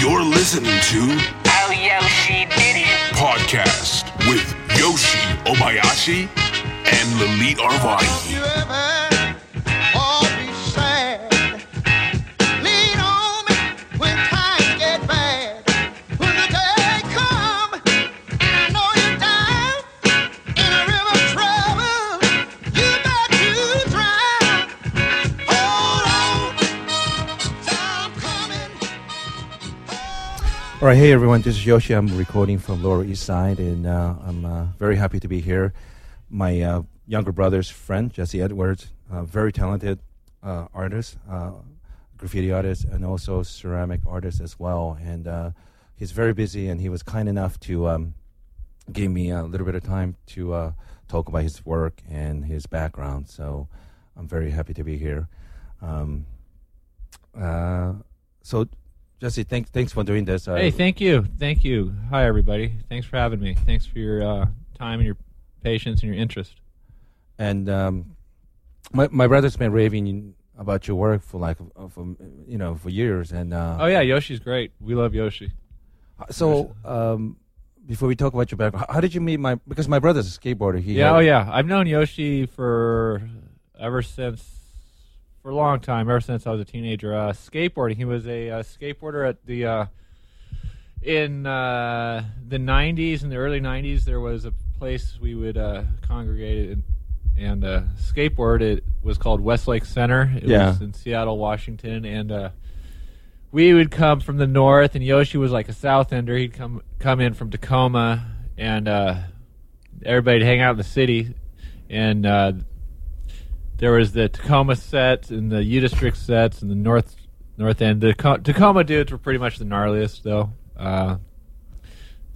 You're listening to Oh, Yoshi did it. Podcast with Yoshi Obayashi and Lalit Arvai. All right, hey everyone, this is Yoshi. I'm recording from Lower East Side, and uh, I'm uh, very happy to be here. My uh, younger brother's friend, Jesse Edwards, very talented uh, artist, uh, graffiti artist, and also ceramic artist as well. And uh, he's very busy, and he was kind enough to um, give me a little bit of time to talk about his work and his background. So I'm very happy to be here. Um, so, Jesse, thanks thanks for doing this. Hey, thank you, thank you. Hi, everybody. Thanks for having me. Thanks for your uh, time and your patience and your interest. and um, my my brother's been raving about your work for like for you know for years. And uh, Oh yeah, Yoshi's great. We love Yoshi. so um, before we talk about your background, how did you meet my? Because my brother's a skateboarder. He Yeah, had- oh yeah. I've known Yoshi for ever since for a long time. Ever since I was a teenager. Uh, skateboarding. He was a uh, skateboarder at the uh, in uh, the '90s. In the early '90s, there was a place we would uh, congregate and, and uh, skateboard. It was called Westlake Center. It Yeah. was in Seattle, Washington, and. Uh, we would come from the north, and Yoshi was like a South Ender. He'd come come in from Tacoma, and uh, everybody'd hang out in the city. And uh, there was the Tacoma sets and the U District sets and the North North End. The Co- Tacoma dudes were pretty much the gnarliest, though. Uh,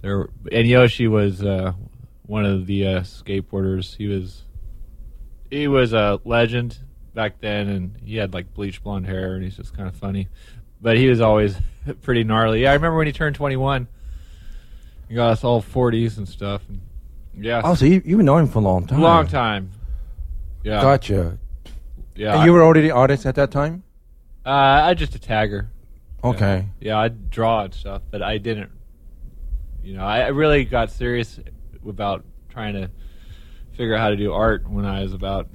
there and Yoshi was uh, one of the uh, skateboarders. He was he was a legend back then, and he had like bleach blonde hair, and he's just kind of funny. But he was always pretty gnarly. Yeah, I remember when he turned 21. He got us all 40s and stuff. And yeah, Oh, so you you've knowing him for a long time. long time. Yeah. Gotcha. Yeah. And you were already an artist at that time? Uh, I just a tagger. Okay. Yeah, yeah I draw and stuff, but I didn't. You know, I, I really got serious about trying to figure out how to do art when I was about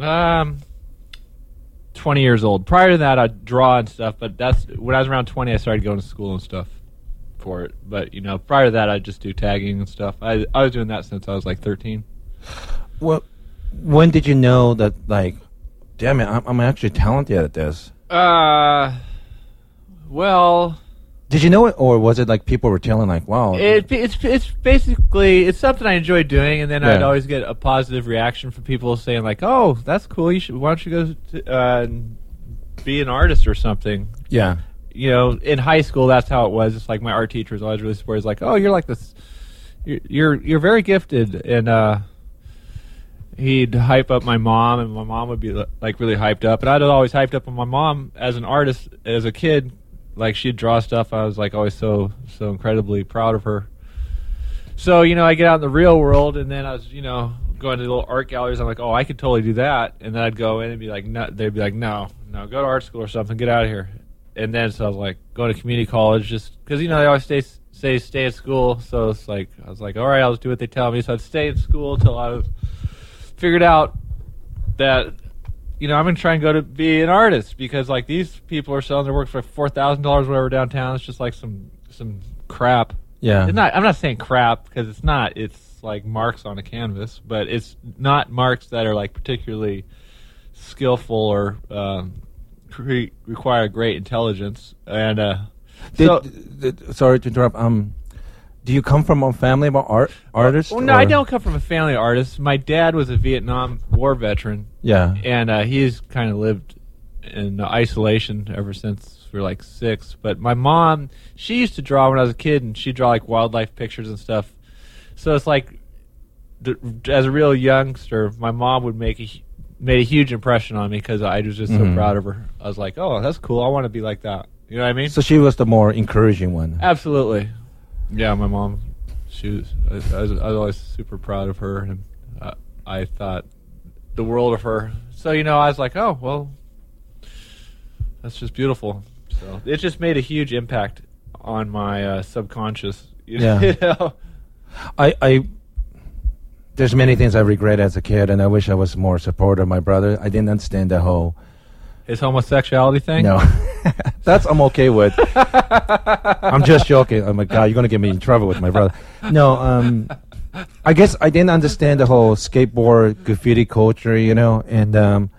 um 20 years old. Prior to that, I'd draw and stuff, but that's when I was around 20, I started going to school and stuff for it. But you know, prior to that, I'd just do tagging and stuff. I I was doing that since I was like 13 what? When did you know that? Like, damn it, I'm, I'm actually talented at this. Uh, well, did you know it, or was it like people were telling, like, "Wow"? It, it's it's basically it's something I enjoy doing, and then yeah. I'd always get a positive reaction from people saying, like, "Oh, that's cool. You should why don't you go to, uh, be an artist or something?" Yeah. You know, in high school, that's how it was. It's like my art teacher was always really supportive. He's like, "Oh, you're like this. You're you're, you're very gifted, and uh, he'd hype up my mom, and my mom would be like really hyped up, and I'd always hyped up on my mom as an artist as a kid. Like she'd draw stuff, I was like always so so incredibly proud of her. So you know, I get out in the real world, and then I was you know going to little art galleries. I'm like, oh, I could totally do that, and then I'd go in and be like, no, they'd be like, no, no, go to art school or something, get out of here. And then so I was like going to community college just because you know they always stay say stay at school. So it's like I was like, all right, I'll just do what they tell me. So I'd stay in school till I was figured out that you know I'm gonna try and go to be an artist because like these people are selling their work for four thousand dollars whatever downtown. It's just like some some crap. Yeah. It's not. I'm not saying crap because it's not. It's like marks on a canvas, but it's not marks that are like particularly skillful or um, require great intelligence. And uh, Did, so, did- sorry to interrupt. Um, do you come from a family of art artists? well, no, I don't come from a family of artists. My dad was a Vietnam War veteran, Yeah. and uh, he's kind of lived in isolation ever since we were like six. But my mom, she used to draw when I was a kid, and she'd draw like wildlife pictures and stuff. So it's like, as a real youngster, my mom would make a made a huge impression on me because I was just so proud of her. I was like, oh, that's cool. I want to be like that. You know what I mean? So she was the more encouraging one. Absolutely. Yeah, my mom. She was. I, I, was, I was always super proud of her, and uh, I thought the world of her. So you know, I was like, oh well, that's just beautiful. So it just made a huge impact on my uh, subconscious. You Yeah. know? I, I there's many things I regret as a kid, and I wish I was more supportive of my brother. I didn't understand the whole His homosexuality thing. no. That's I'm okay with. I'm just joking. Oh my god, you're gonna get me in trouble with my brother. No, um, I guess I didn't understand the whole skateboard graffiti culture, you know, and um,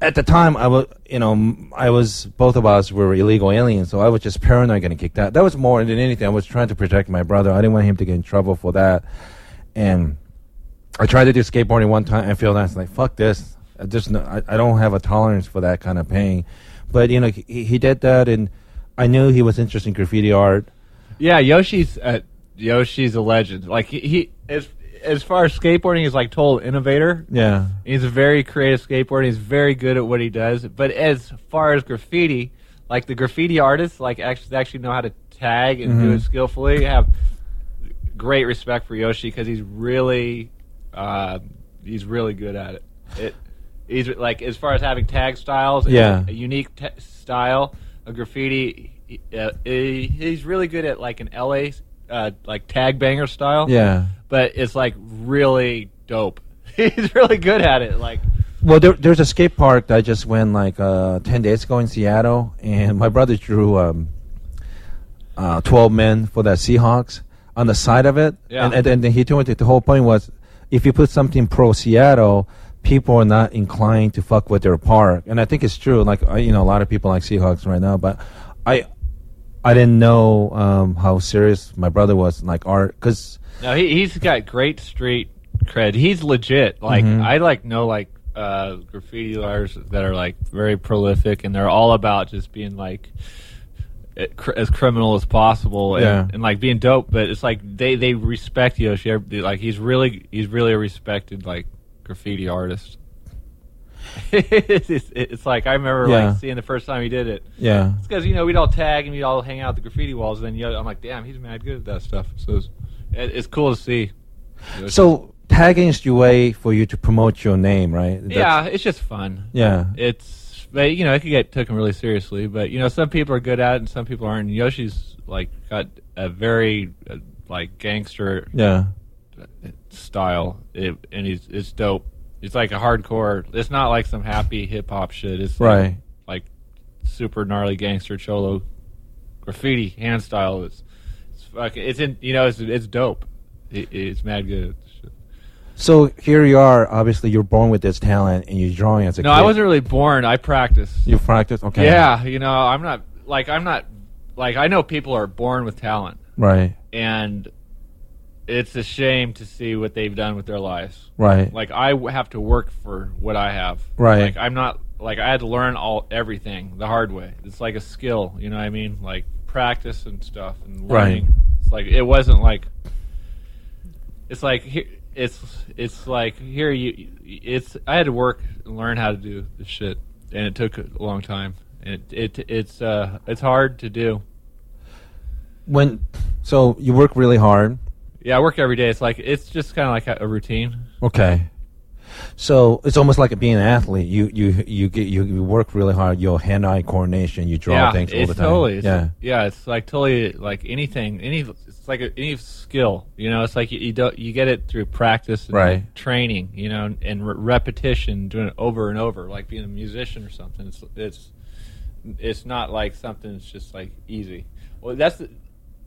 at the time I was, you know, I was both of us were illegal aliens, so I was just paranoid getting kicked out. That was more than anything. I was trying to protect my brother. I didn't want him to get in trouble for that, and I tried to do skateboarding one time. I feel that's like fuck this. I just no, I, I don't have a tolerance for that kind of pain. But you know, he, he did that, and I knew he was interested in graffiti art. Yeah, Yoshi's uh, Yoshi's a legend. Like he, he as as far as skateboarding, he's like total innovator. Yeah, He's a very creative skateboarder. He's very good at what he does. But as far as graffiti, like the graffiti artists, like actually actually know how to tag and do it skillfully. Have great respect for Yoshi because he's really uh, he's really good at it. It he's like as far as having tag styles, Yeah. a unique t- style of graffiti. he- Uh, he, he's really good at like an LA uh, like tag banger style yeah. but it's like really dope. He's really good at it. Like, Well, there, there's a skate park that I just went like uh, ten days ago in Seattle, and my brother drew um, uh, twelve men for the Seahawks on the side of it, Yeah. and, and, and then he told me that the whole point was if you put something pro Seattle, people are not inclined to fuck with their park, and I think it's true. Like I, you know, a lot of people like Seahawks right now, but I I didn't know um, how serious my brother was like art because no, he he's got great street cred. He's legit. Like, Mhm. I like know like uh, graffiti artists that are like very prolific, and they're all about just being like eh, as criminal as possible, and, Yeah. and like being dope. But it's like they they respect Yoshi. Like he's really he's really a respected like graffiti artist. it's, it's, it's like I remember Yeah. like seeing the first time he did it. yeah. It's because you know we'd all tag and we'd all hang out at the graffiti walls. And then you know, I'm like, damn, he's mad good at that stuff. So it's, it, it's cool to see. So tagging is your way for you to promote your name, right? That's- yeah, it's just fun. Yeah. It's but you know it could get taken really seriously, but you know some people are good at it and some people aren't. And Yoshi's like got a very uh, like gangster Yeah. Style, it, and he's it's dope. It's like a hardcore. It's not like some happy hip hop shit. It's like, Right. like super gnarly gangster cholo graffiti hand style. It's it's fucking. It's in you know it's it's dope. It, it's mad good. So here you are. Obviously, you're born with this talent, and you're drawing as a kid. No, kid. I wasn't really born. I practiced. You practice, okay? Yeah, you know, I'm not like I'm not like I know people are born with talent, Right. and it's a shame to see what they've done with their lives. Right. Like I have to work for what I have. Right. Like I'm not like I had to learn all everything the hard way. It's like a skill, you know what I mean? Like practice and stuff and Right. It's like it wasn't like it's like here it's it's like here you it's I had to work and learn how to do this shit and it took a long time. And it, it it's uh it's hard to do. when so you work really hard. Yeah, I work every day. It's like it's just kind of like a, a routine. Okay. So it's almost like being an athlete. You you you get you, you work really hard. Your hand-eye coordination. You draw yeah, things all the time. totally. It's, yeah. yeah, it's like totally like anything. Any, it's like a, any skill. You know, it's like you you, don't, you get it through practice, and Right. Training, you know, and re- repetition, doing it over and over, like being a musician or something. It's it's it's not like something that's just like easy. Well, that's the,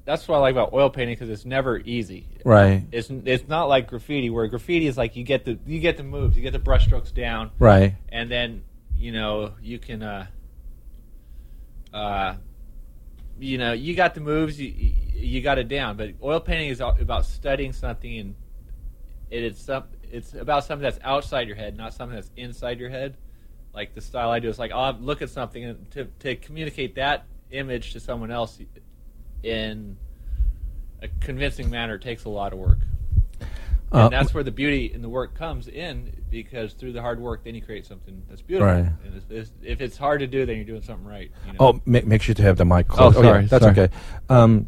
that's what I like about oil painting because it's never easy. Right. It's it's not like graffiti where graffiti is like you get the you get the moves, you get the brushstrokes down, Right. and then you know you can uh uh you know you got the moves you you got it down but oil painting is about studying something and it is some it's about something that's outside your head not something that's inside your head like the style i do is like i'll look at something and to, to communicate that image to someone else in a convincing manner takes a lot of work Uh, and that's where the beauty in the work comes in because through the hard work then you create something that's beautiful Right. and it's, it's, if it's hard to do then you're doing something right you know? Oh, make, make sure to have the mic close. Oh, yeah, sorry, that's sorry. okay. Um,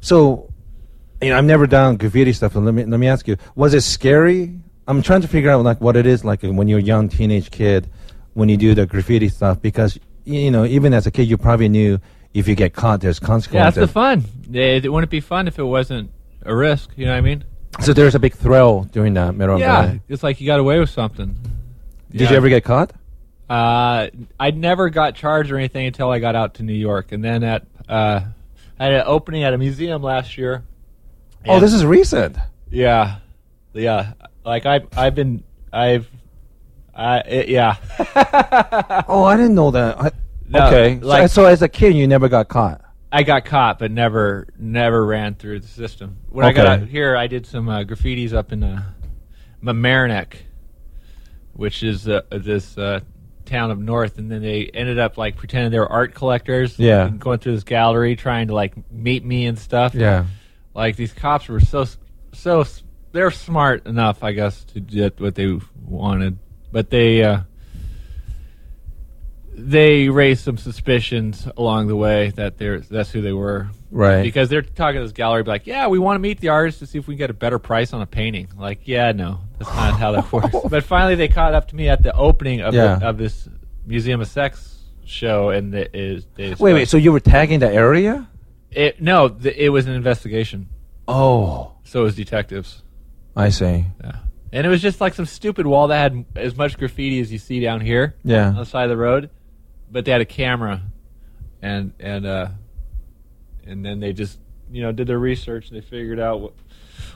so, you know, I've never done graffiti stuff. So let me let me ask you: Was it scary? I'm trying to figure out like what it is like when you're a young teenage kid when you do the graffiti stuff because you know, even as a kid, you probably knew if you get caught, there's consequences. Yeah, that's the fun. It, it wouldn't be fun if it wasn't a risk. You know what I mean? So there's a big thrill during that Meron yeah, it's like you got away with something. Did Yeah. you ever get caught? Uh, I never got charged or anything until I got out to New York, and then at uh, I had an opening at a museum last year. Oh, this is recent. yeah, yeah. Like I've I've been I've I it, yeah. Oh, I didn't know that. I, No, okay, so- like- so, as a kid, you never got caught. I got caught, but never never ran through the system. When I got Okay. out here, I did some uh, graffitis up in uh, Mamaroneck, which is uh, this uh, town up north, and then they ended up like pretending they were art collectors. Yeah. and going through this gallery trying to like meet me and stuff. Yeah. like these cops were so so they're smart enough, I guess, to get what they wanted, but they uh, they raised some suspicions along the way that they're that's who they were, Right. Because they're talking to this gallery, be like, yeah, we want to meet the artist to see if we can get a better price on a painting. Like, yeah, no, that's not how that works. But finally, they caught up to me at the opening of Yeah. the, of this Museum of Sex show, and it is they Wait, wait. So you were tagging the area? it no, the, it was an investigation, Oh, so it was detectives. I see. Yeah. And it was just like some stupid wall that had as much graffiti as you see down here Yeah. on the side of the road, but they had a camera, and and uh, and then they just you know did their research and they figured out what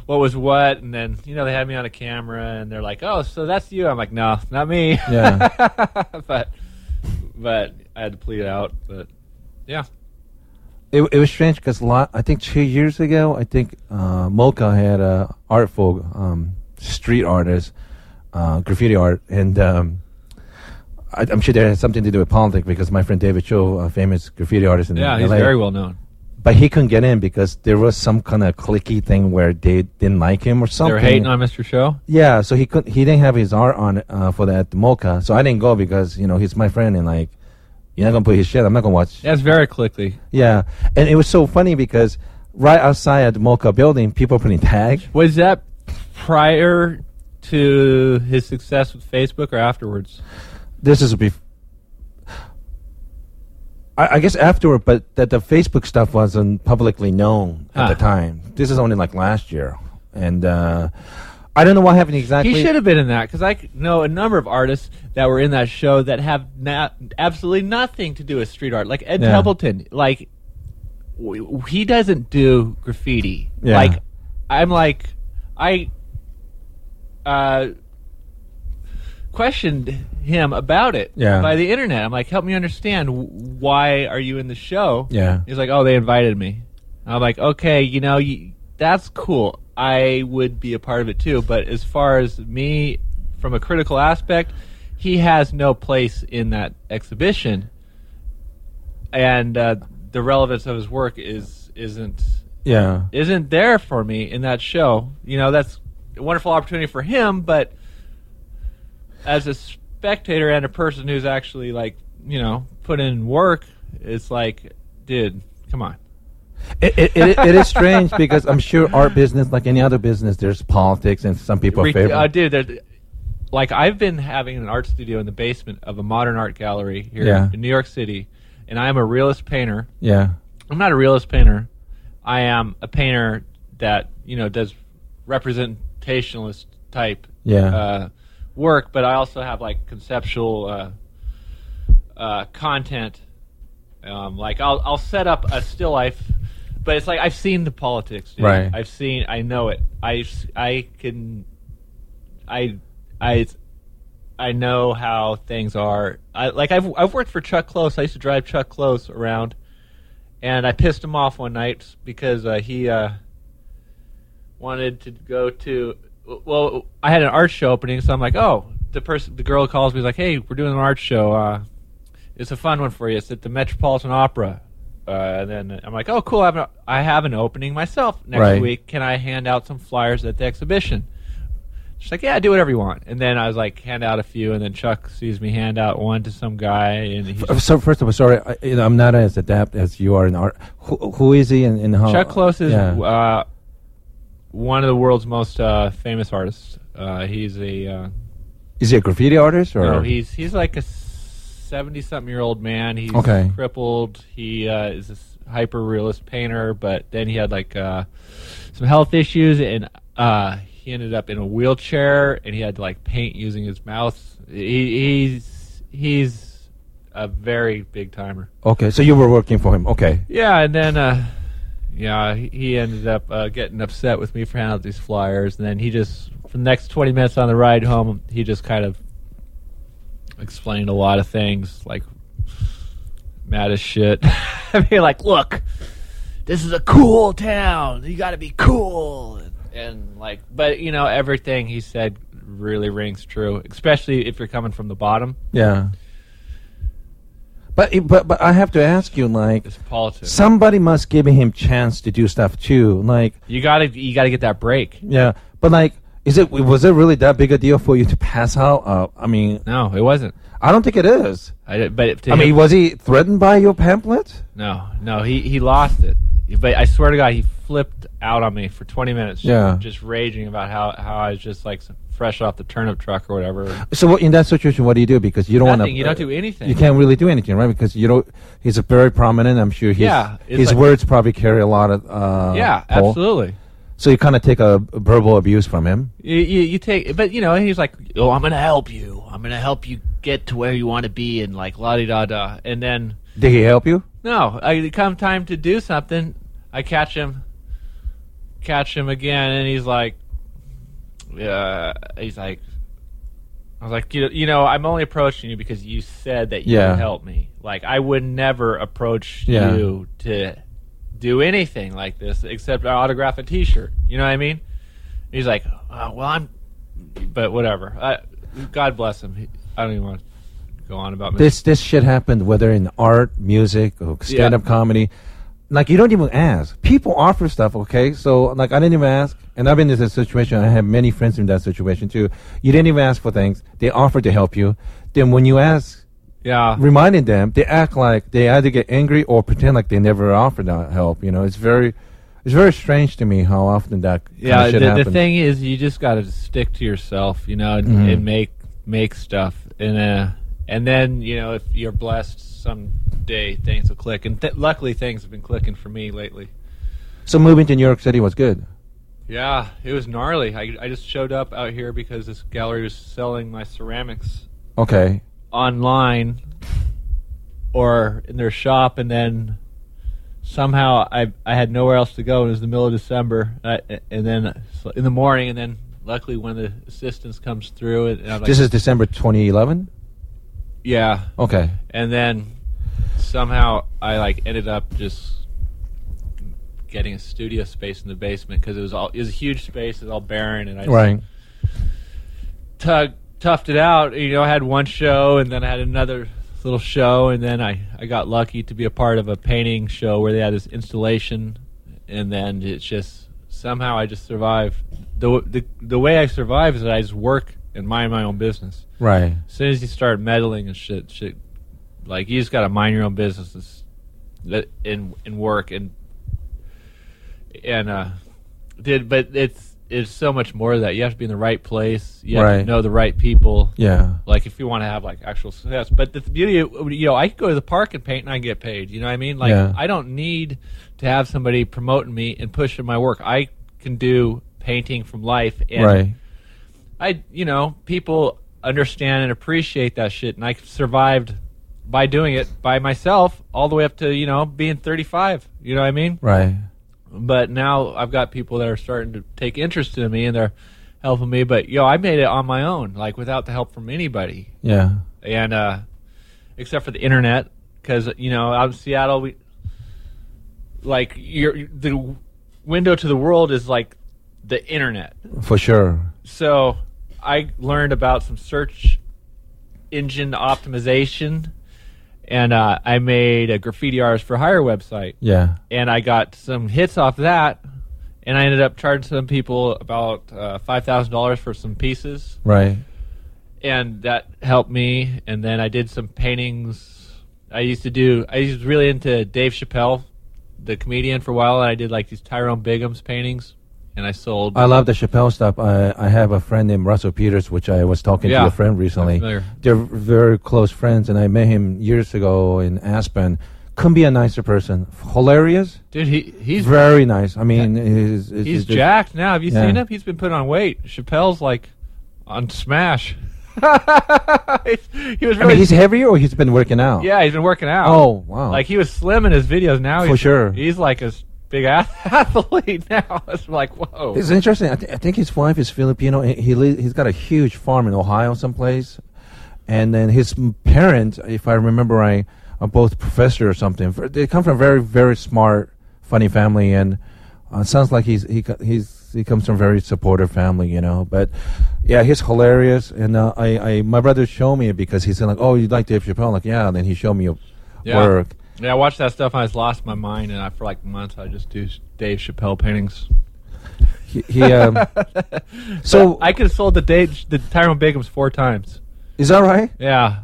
what was what, and then you know they had me on a camera and they're like, oh, so that's you. I'm like, no, not me. Yeah. but but I had to plead out. But yeah, It, it was strange because lot I think two years ago, I think uh, MOCA had a artful um, street artist, uh, graffiti art, and um, I, I'm sure that has something to do with politics because my friend David Choe, a famous graffiti artist in the yeah, he's very well known. but he couldn't get in because there was some kind of clicky thing where they didn't like him or something. They something. were hating on Mr. Show. Yeah, so he couldn't. he didn't have his art on uh, for that MOCA, so I didn't go because you know he's my friend and like you're not gonna put his shit. I'm not gonna watch. That's very clicky. Yeah, and it was so funny because right outside of the MOCA building, people were putting tags. Was that prior to his success with Facebook or afterwards? This is bef- I, I guess afterward, but that the Facebook stuff wasn't publicly known at Huh. the time. This is only like last year, and uh, I don't know what happened exactly. He should have been in that because I c- know a number of artists that were in that show that have na- absolutely nothing to do with street art. Like Ed Yeah. Templeton, like w- w- he doesn't do graffiti. Yeah. Like I'm like I uh, questioned him about it Yeah. by the internet. I'm like, help me understand why are you in the show? Yeah. He's like, oh, they invited me. I'm like, okay, you know, y that's cool. I would be a part of it too. But as far as me, from a critical aspect, he has no place in that exhibition, and uh, the relevance of his work is isn't Yeah, isn't there for me in that show. You know, that's a wonderful opportunity for him, but as a spectator and a person who's actually like, you know, put in work, it's like, dude, come on. it, it, it, it is strange because I'm sure art business, like any other business, there's politics and some people Re- favor. uh, dude, like I've been having an art studio in the basement of a modern art gallery here Yeah. in New York City, and I am a realist painter. yeah, I'm not a realist painter. I am a painter that you know does representationalist type Yeah. uh, work, but I also have like conceptual uh, uh, content. Um, like I'll I'll set up a still life, but it's like I've seen the politics. dude. Right. I've seen. I know it. I I can. I I. I know how things are. I like I've I've worked for Chuck Close. I used to drive Chuck Close around, and I pissed him off one night because uh, he uh, wanted to go to. Well, I had an art show opening, so I'm like, oh, the person, the girl calls me like, hey, we're doing an art show. Uh, it's a fun one for you. It's at the Metropolitan Opera. Uh, and then I'm like, oh, cool. I have, an, I have an opening myself next Right. week. Can I hand out some flyers at the exhibition? She's like, yeah, do whatever you want. And then I was like, hand out a few, and then Chuck sees me hand out one to some guy, and he's So first of all, sorry, I, you know, I'm not as adept as you are in art. Who, who is he and, and how? Chuck Close is Yeah. uh, one of the world's most uh, famous artists. Uh, he's a uh, is he a graffiti artist or? no, he's he's like a seventy something year old man. He's Okay. crippled. He uh, is this hyper realist painter, but then he had like uh, some health issues, and uh, he ended up in a wheelchair, and he had to like paint using his mouth. He, he's he's a very big timer. Okay, so you were working for him. Okay. Yeah, and then uh, yeah, he- ended up uh, getting upset with me for handing out these flyers, and then he just for the next twenty minutes on the ride home, he just kind of explained a lot of things, like mad as shit. I mean, like, look, this is a cool town. You got to be cool, and, and like, but you know, everything he said really rings true, especially if you're coming from the bottom. Yeah. But but but I have to ask you, like, It's politics. somebody must give him chance to do stuff too. Like, you gotta you gotta get that break. yeah, but like, is it was it really that big a deal for you to pass out? Uh, I mean, No, it wasn't. I don't think it is. I did, but to I him- mean, was he threatened by your pamphlet? No, no, he he lost it. But I swear to God, he flipped out on me for 20 minutes. Yeah. just raging about how how I was just like fresh off the turnip truck or whatever. So what, in that situation, what do you do? Because you don't want to. You don't do anything. You can't really do anything, right? Because you know he's a very prominent. I'm sure his Yeah, his like- words probably carry a lot of. Uh, yeah, pull. absolutely. So you kind of take a, verbal abuse from him. You, you you take, but you know, he's like, oh, I'm gonna help you. I'm gonna help you get to where you want to be, and like la di da da. And then Did he help you? no, I come time to do something, I catch him, catch him again, and he's like, yeah, he's like, I was like, you, you know, I'm only approaching you because you said that you Yeah. would help me. Like, I would never approach Yeah. you to do anything like this except I autograph a T-shirt. You know what I mean? He's like, oh, well, I'm, but whatever. I, God bless him. He, I don't even want to go on about This this shit happened whether in art, music, or stand up comedy. Like you don't even ask. People offer stuff, okay? So like I didn't even ask, and I've been in this situation. I have many friends in that situation too. You didn't even ask for things. They offered to help you. Then when you ask, Yeah. reminding them, they act like they either get angry or pretend like they never offered that help. You know, it's very, it's very strange to me how often that kind yeah of the, happens. the thing is you just got to stick to yourself you know and, Mhm. and make make stuff and uh and then you know if you're blessed someday things will click and th- luckily things have been clicking for me lately so moving to New York City was good. yeah it was gnarly i, I just showed up out here because this gallery was selling my ceramics Okay. online or in their shop and then somehow I I had nowhere else to go. And it was the middle of December, uh, and then in the morning, and then luckily one of the assistants comes through, and like, this is December 2011. Yeah, Okay. and then somehow I like ended up just getting a studio space in the basement because it was all it was a huge space, it was all barren, and I just Right. tug toughed it out. You know, I had one show, and then I had another little show, and then I I got lucky to be a part of a painting show where they had this installation, and then it's just somehow I just survived. the the The way I survive is that I just work and mind my own business. Right. As soon as you start meddling and shit, shit, like you just got to mind your own business and and work and and uh did but it's it's so much more of that. You have to be in the right place. You have Right. to know the right people. Yeah. Like if you want to have like actual success, but the beauty, you know, I could go to the park and paint and I can get paid. You know what I mean? Like Yeah. I don't need to have somebody promoting me and pushing my work. I can do painting from life, and right. I, you know, people understand and appreciate that shit, and I survived by doing it by myself all the way up to you know being 35. You know what I mean? Right. But now I've got people that are starting to take interest in me, and they're helping me. But yo, I made it on my own, like without the help from anybody, Yeah. and uh, except for the internet, because you know out in Seattle, we like your the window to the world is like the internet For sure. so I learned about some search engine optimization, and uh, I made a graffiti artist for hire website, Yeah. and I got some hits off that, and I ended up charging some people about uh, five thousand dollars for some pieces, Right. and that helped me. And then I did some paintings. I used to do. I was really into Dave Chappelle, the comedian, for a while, and I did like these Tyrone Biggums paintings and I sold. I love the Chappelle stuff. I, I have a friend named Russell Peters, which I was talking Yeah. to a friend recently. They're very close friends, and I met him years ago in Aspen. Couldn't be a nicer person. Hilarious, Dude, he he's very nice. I mean, he's, he's, he's just- jacked now. Have you Yeah. seen him? He's been putting on weight. Chappelle's like on Smash. he was I really mean, he's heavier, or he's been working out. yeah. He's been working out. Oh wow. like he was slim in his videos. Now For he's, sure. he's like a big ath- athlete now. It's like whoa. It's interesting. I, th- I think his wife is Filipino. He, li- he's got a huge farm in Ohio, someplace, and then his parents, if I remember right, are both professor or something. They come from a very very smart, funny family, and uh, sounds like he's he he's he comes from a very supportive family, you know. But yeah, he's hilarious, and uh, I, I my brother showed me it because he said like, oh, you like Dave Chappelle? I'm like, yeah. And then he showed me a Yeah. work. Yeah, I watched that stuff and I just lost my mind. And I, for like months, I just do Dave Chappelle paintings. He, he um, so I could have sold the Dave, the Tyrone Biggums four times. is that right? Yeah.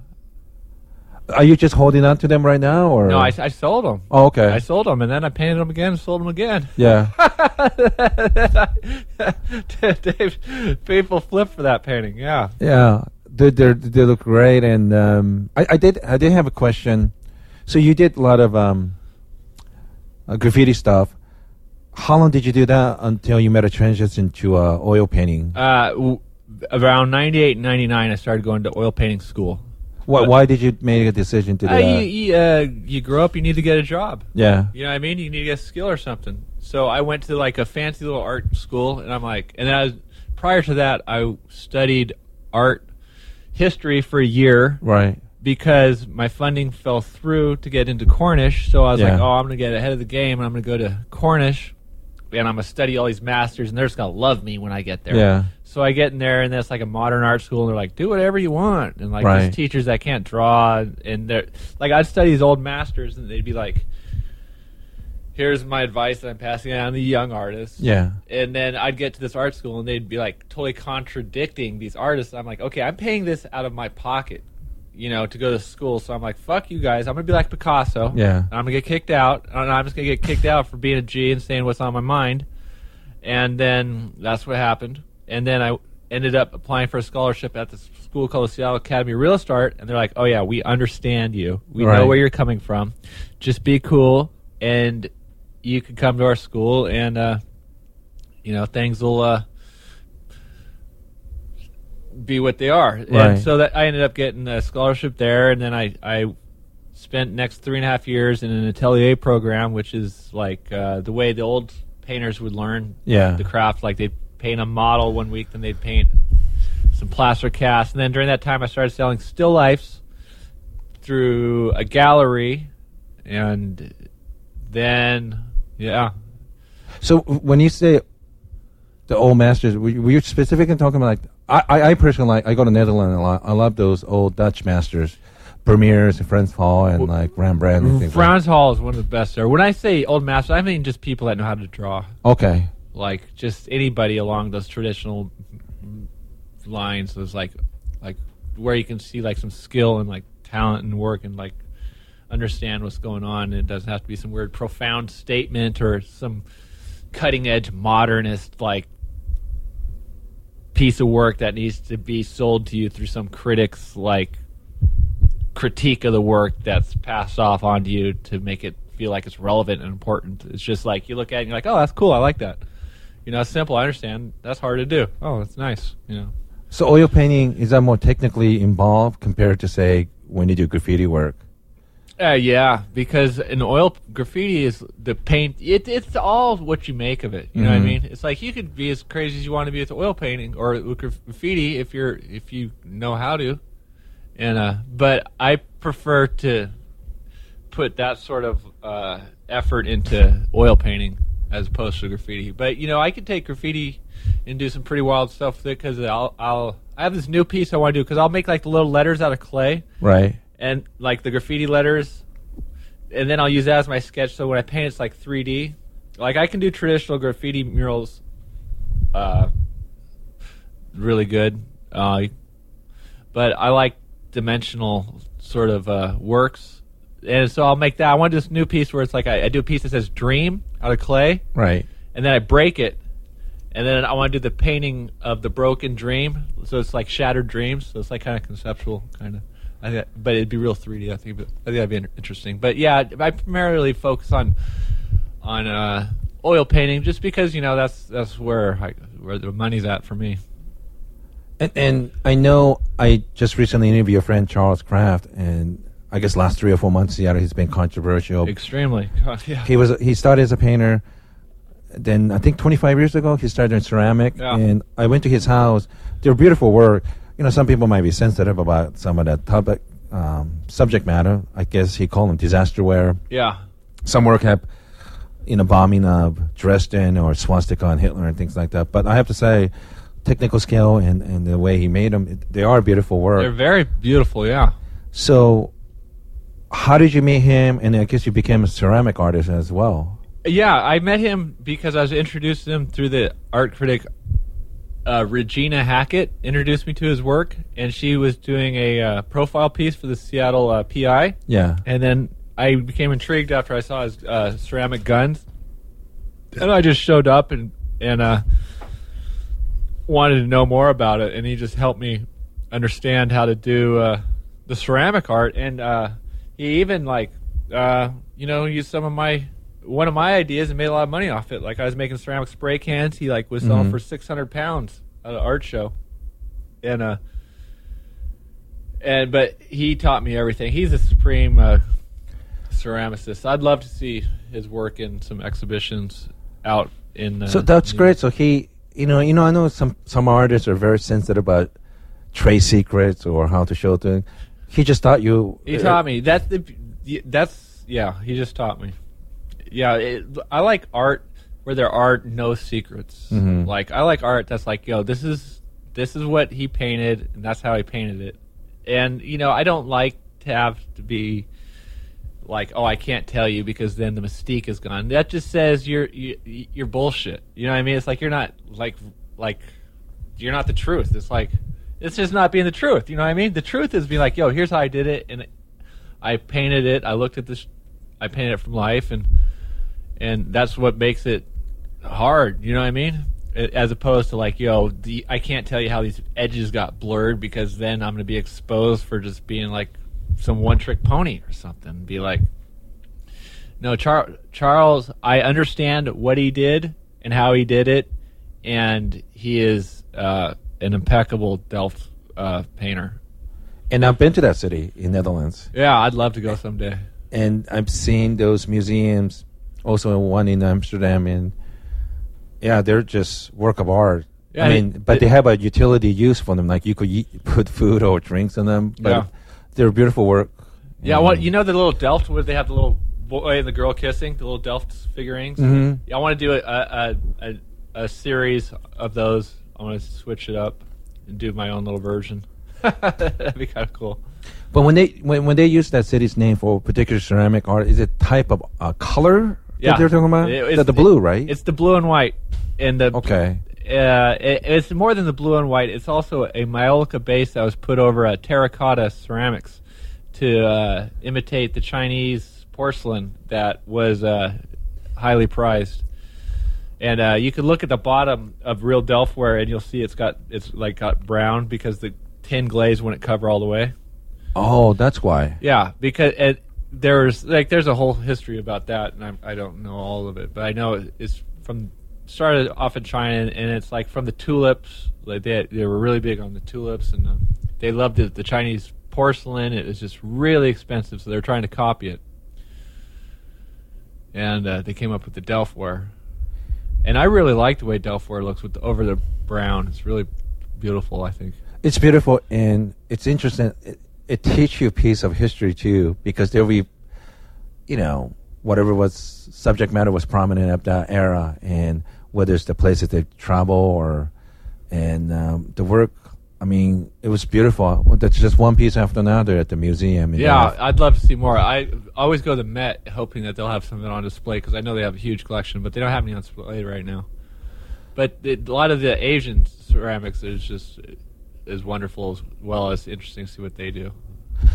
Are you just holding on to them right now, or No, I, I sold them. Oh, okay. I sold them, and then I painted them again and sold them again. yeah. Dave, people flip for that painting. Yeah. Yeah, they they they look great, and um, I, I did I did have a question. So you did a lot of um, uh, graffiti stuff. How long did you do that until you made a transition to uh, oil painting? Uh, w- around 98, 99, I started going to oil painting school. why, why did you make a decision to do Uh, you, that? you, uh, you grow up, you need to get a job. yeah, You know what I mean? You need to get a skill or something. So I went to like a fancy little art school, and I'm like, and then I was, prior to that, I studied art history for a year right. Because my funding fell through to get into Cornish. So I was Yeah. like, oh, I'm going to get ahead of the game, and I'm going to go to Cornish, and I'm going to study all these masters, and they're just going to love me when I get there. Yeah. So I get in there, and it's like a modern art school, and they're like, do whatever you want, and like Right. these teachers that can't draw, and they're like, I'd study these old masters, and they'd be like, here's my advice that I'm passing on to young artists. Yeah. And then I'd get to this art school, and they'd be like totally contradicting these artists. I'm like, okay, I'm paying this out of my pocket, you know, to go to school. So I'm like, fuck you guys. I'm gonna be like Picasso. Yeah. And I'm gonna get kicked out, and I'm just gonna get kicked out for being a G and saying what's on my mind. And then that's what happened. And then I ended up applying for a scholarship at this school called the Seattle Academy of Realist Art, and they're like, "Oh yeah, we understand you. We Right. know where you're coming from. Just be cool, and you can come to our school, and uh, you know things will uh, be what they are." Right. And so that I ended up getting a scholarship there, and then I I spent next three and a half years in an atelier program, which is like uh, the way the old painters would learn Yeah. the craft. Like they'd paint a model one week, then they'd paint some plaster cast, and then during that time, I started selling still lifes through a gallery, and then yeah, So when you say the old masters, were you, were you specifically talking about like I, I, I personally like I go to Netherlands a lot. I love those old Dutch masters, Vermeers and Frans Hals and like Rembrandt and things. like Frans Hals is one of the best there. When I say old master, I mean just people that know how to draw. Okay. like just anybody along those traditional lines those like like where you can see like some skill and like talent and work and like understand what's going on it doesn't have to be some weird profound statement or some cutting edge modernist like piece of work that needs to be sold to you through some critic's like critique of the work that's passed off onto you to make it feel like it's relevant and important. It's just like you look at it and you're like, oh, that's cool. I like that. You know, it's simple. I understand. That's hard to do. Oh, that's nice. You know. So oil painting is that more technically involved compared to say when you do graffiti work? Uh, yeah, because an oil graffiti is the paint. It, it's all what you make of it. You know what I Mhm. mean? It's like you could be as crazy as you want to be with oil painting or graffiti if you're if you know how to. And uh, but I prefer to put that sort of uh, effort into oil painting as opposed to graffiti. But you know, I could take graffiti and do some pretty wild stuff with it because I'll I'll I have this new piece I want to do because I'll make like the little letters out of clay Right. And like the graffiti letters, and then I'll use that as my sketch. So when I paint, it's like 3D. Like I can do traditional graffiti murals, uh, really good. Uh, but I like dimensional sort of uh, works, and so I'll make that. I want this new piece where it's like I, I do a piece that says "dream" out of clay, Right. and then I break it, and then I want to do the painting of the broken dream. So it's like shattered dreams. So it's like kind of conceptual, kind of. I think, but it'd be real 3D. I think. But I think that'd be interesting. But yeah, I primarily focus on on uh, oil painting, just because you know that's that's where I, where the money's at for me. And, and I know I just recently interviewed your friend Charles Krafft, and I guess last three or four months, Seattle has been controversial. Extremely. God, yeah. He was he started as a painter. Then I think 25 years ago, he started in ceramic, Yeah. and I went to his house. They're beautiful work. You know, some people might be sensitive about some of that topic, um, subject matter. I guess he called them disasterware. yeah. Some work have, you know, bombing of Dresden or swastika on Hitler and things like that. But I have to say, technical skill and, and the way he made them, they are beautiful work. They're very beautiful. Yeah. So, how did you meet him? And I guess you became a ceramic artist as well. Yeah, I met him because I was introduced to him through the art critic uh, Regina Hackett. Introduced me to his work, and she was doing a uh, profile piece for the Seattle uh, PI. Yeah. And then I became intrigued after I saw his uh, ceramic guns, and I just showed up and and uh, wanted to know more about it. And he just helped me understand how to do uh, the ceramic art. And uh, he even like uh, you know used some of my one of my ideas and made a lot of money off it. Like I was making ceramic spray cans. He like was selling Mhm. for six hundred pounds at an art show, and uh. And but he taught me everything. He's a supreme uh, ceramicist. I'd love to see his work in some exhibitions out in. Uh, So that's New- great. So he, you know, you know, I know some some artists are very sensitive about trade secrets or how to show things. He just taught you. He uh, taught me. That's the. That's yeah. He just taught me. Yeah, it, I like art where there are no secrets. Mhm. Like I like art that's like, yo, this is this is what he painted, and that's how he painted it. And you know, I don't like to have to be like, oh, I can't tell you because then the mystique is gone. That just says you're you, you're bullshit. You know what I mean? It's like you're not like like you're not the truth. It's like it's just not being the truth. You know what I mean? The truth is being like, yo, here's how I did it, and I painted it. I looked at this. I painted it from life, and and that's what makes it hard. You know what I mean? As opposed to like, yo, the, I can't tell you how these edges got blurred because then I'm going to be exposed for just being like some one trick pony or something. Be like, no, Char- Charles, I understand what he did and how he did it, and he is uh, an impeccable Delft uh, painter. And I've been to that city in Netherlands, Yeah, I'd love to go someday. and I've seen those museums. Also, one in Amsterdam, and yeah, they're just work of art. Yeah, I mean, it- but it- they have a utility use for them. Like you could eat, put food or drinks in them. But Yeah. they're beautiful work. Yeah, Um, what you know the little Delft where they have the little boy and the girl kissing, the little Delft figurines. Mhm. Yeah, I want to do a a, a a series of those. I want to switch it up and do my own little version. That'd be kind of cool. But when they when, when they use that city's name for a particular ceramic art, is it type of uh, color Yeah, that they're talking about? It- the, it's- the blue, right? It's the blue and white, and the okay. Uh, it, it's more than the blue and white. It's also a maiolica base that was put over a terracotta ceramics to uh, imitate the Chinese porcelain that was uh, highly prized. And uh, you can look at the bottom of real Delftware, and you'll see it's got it's like got brown because the tin glaze wouldn't cover all the way. Oh, that's why. Yeah, because it, there's like there's a whole history about that, and I, I don't know all of it, but I know it's from started off in China, and it's like from the tulips. Like they they were really big on the tulips, and um, they loved the, the Chinese porcelain. It was just really expensive, so they're trying to copy it, and uh, they came up with the Delftware. And I really like the way Delftware looks with the, over the brown. It's really beautiful. I think. It's beautiful and it's interesting. It, it teaches you a piece of history too, because there'll be, you know, whatever was subject matter was prominent at that era, and whether it's the places they travel or, and um, the work. I mean, it was beautiful. That's just one piece after another at the museum. Yeah, I'd love to see more. I always go to the Met hoping that they'll have something on display because I know they have a huge collection, but they don't have any on display right now. But it, a lot of the Asian ceramics is just is wonderful as well as interesting to see what they do.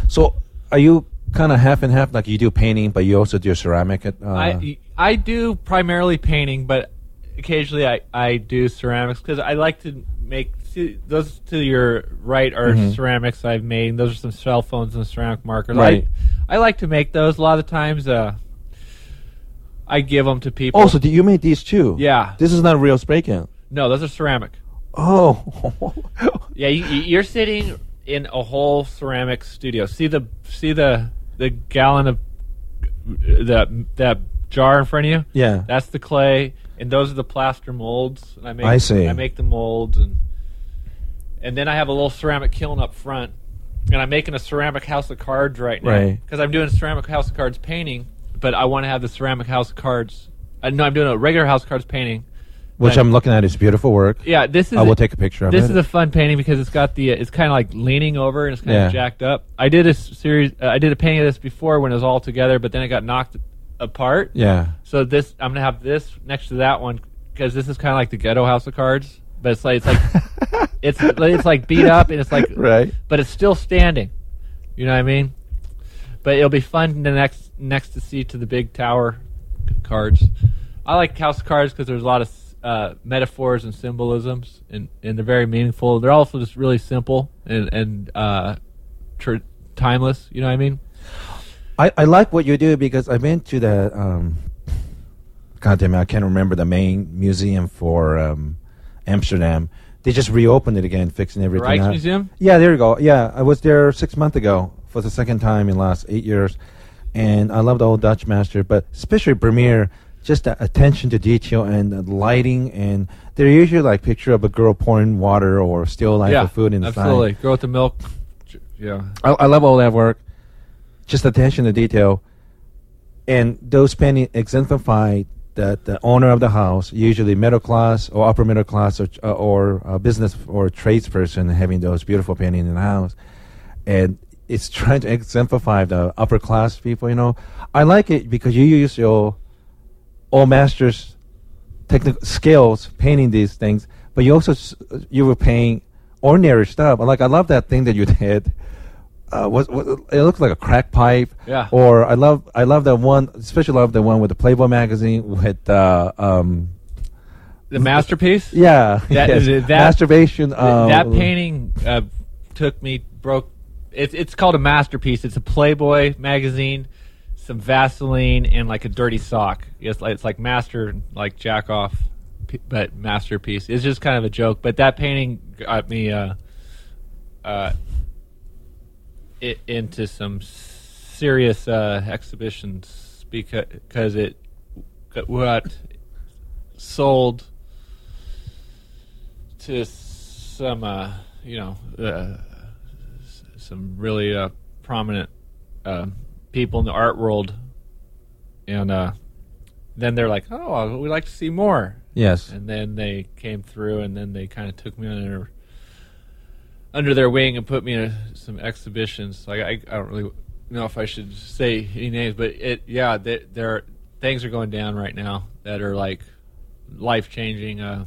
So, are you kind of half and half? Like you do painting, but you also do ceramic. At, uh, I I do primarily painting, but occasionally I, I do ceramics because I like to make see, those to your right are Mhm. ceramics I've made. Those are some cell phones and ceramic markers. Right. I, I like to make those. A lot of times, uh, I give them to people. Oh, so you made these too? Yeah. This is not real spray can. no, those are ceramic. Oh. Yeah, you, you- you're sitting in a whole ceramic studio. See the see the the gallon of that that jar in front of you. yeah. That's the clay, and those are the plaster molds. And I make I see. I make the molds, and and then I have a little ceramic kiln up front, and I'm making a ceramic house of cards right now Right. because I'm doing a ceramic house of cards painting, but I want to have the ceramic house of cards. Uh, no, I'm doing a regular house of cards painting. Which I'm looking at is beautiful work. Yeah, this is. I will take a picture of it. This is a fun painting because it's got the. It's kind of like leaning over and it's kind Yeah. of jacked up. I did a s- series. Uh, I did a painting of this before when it was all together, but then it got knocked apart. yeah. So this, I'm gonna have this next to that one because this is kind of like the ghetto house of cards, but it's like it's like it's it's like beat up and it's like Right. but it's still standing. You know what I mean? But it'll be fun to next next to see to the big tower cards. I like house cards because there's a lot of uh, metaphors and symbolisms, and, and they're very meaningful. They're also just really simple and and uh, tr- timeless. You know what I mean? I, I like what you do because I've been to the um, God damn it, I can't remember the main museum for um, Amsterdam. They just reopened it again, fixing The everything up. Rijksmuseum. Yeah, there you go. Yeah, I was there six months ago for the second time in the last eight years, and I love the old Dutch master, but especially Vermeer, just the attention to detail and the lighting, and they're usually like picture of a girl pouring water or still life yeah, of food inside. absolutely. Girl with the milk. Yeah. I, I love all that work. Just attention to detail, and those paintings exemplify that the owner of the house, usually middle class or upper middle class or uh, or a business or tradesperson, having those beautiful paintings in the house, and it's trying to exemplify the upper class people. You know, I like it because you use your all masters technical skills painting these things, but you also you were painting ordinary stuff. Like I love that thing that you did. Uh, was, was it looks like a crack pipe? Yeah. Or I love I love that one. Especially love the one with the Playboy magazine with uh, um The masterpiece. yeah That- yes. that- masturbation. Th- Um, that painting uh, took me broke. It's it's called a masterpiece. It's a Playboy magazine, some Vaseline, and like a dirty sock. It's like, it's like master like jack off, but masterpiece. It's just kind of a joke. But that painting got me uh, uh, it, into some serious uh, exhibitions because it got sold to some, uh, you know, uh, some really uh, prominent uh, people in the art world, and uh, then they're like, "Oh, we'd like to see more." yes. And then they came through, and then they kind of took me under under their wing and put me in a, some exhibitions. Like I, I don't really know if I should say any names, but it, yeah, there, there are, things are going down right now that are like life changing. Uh,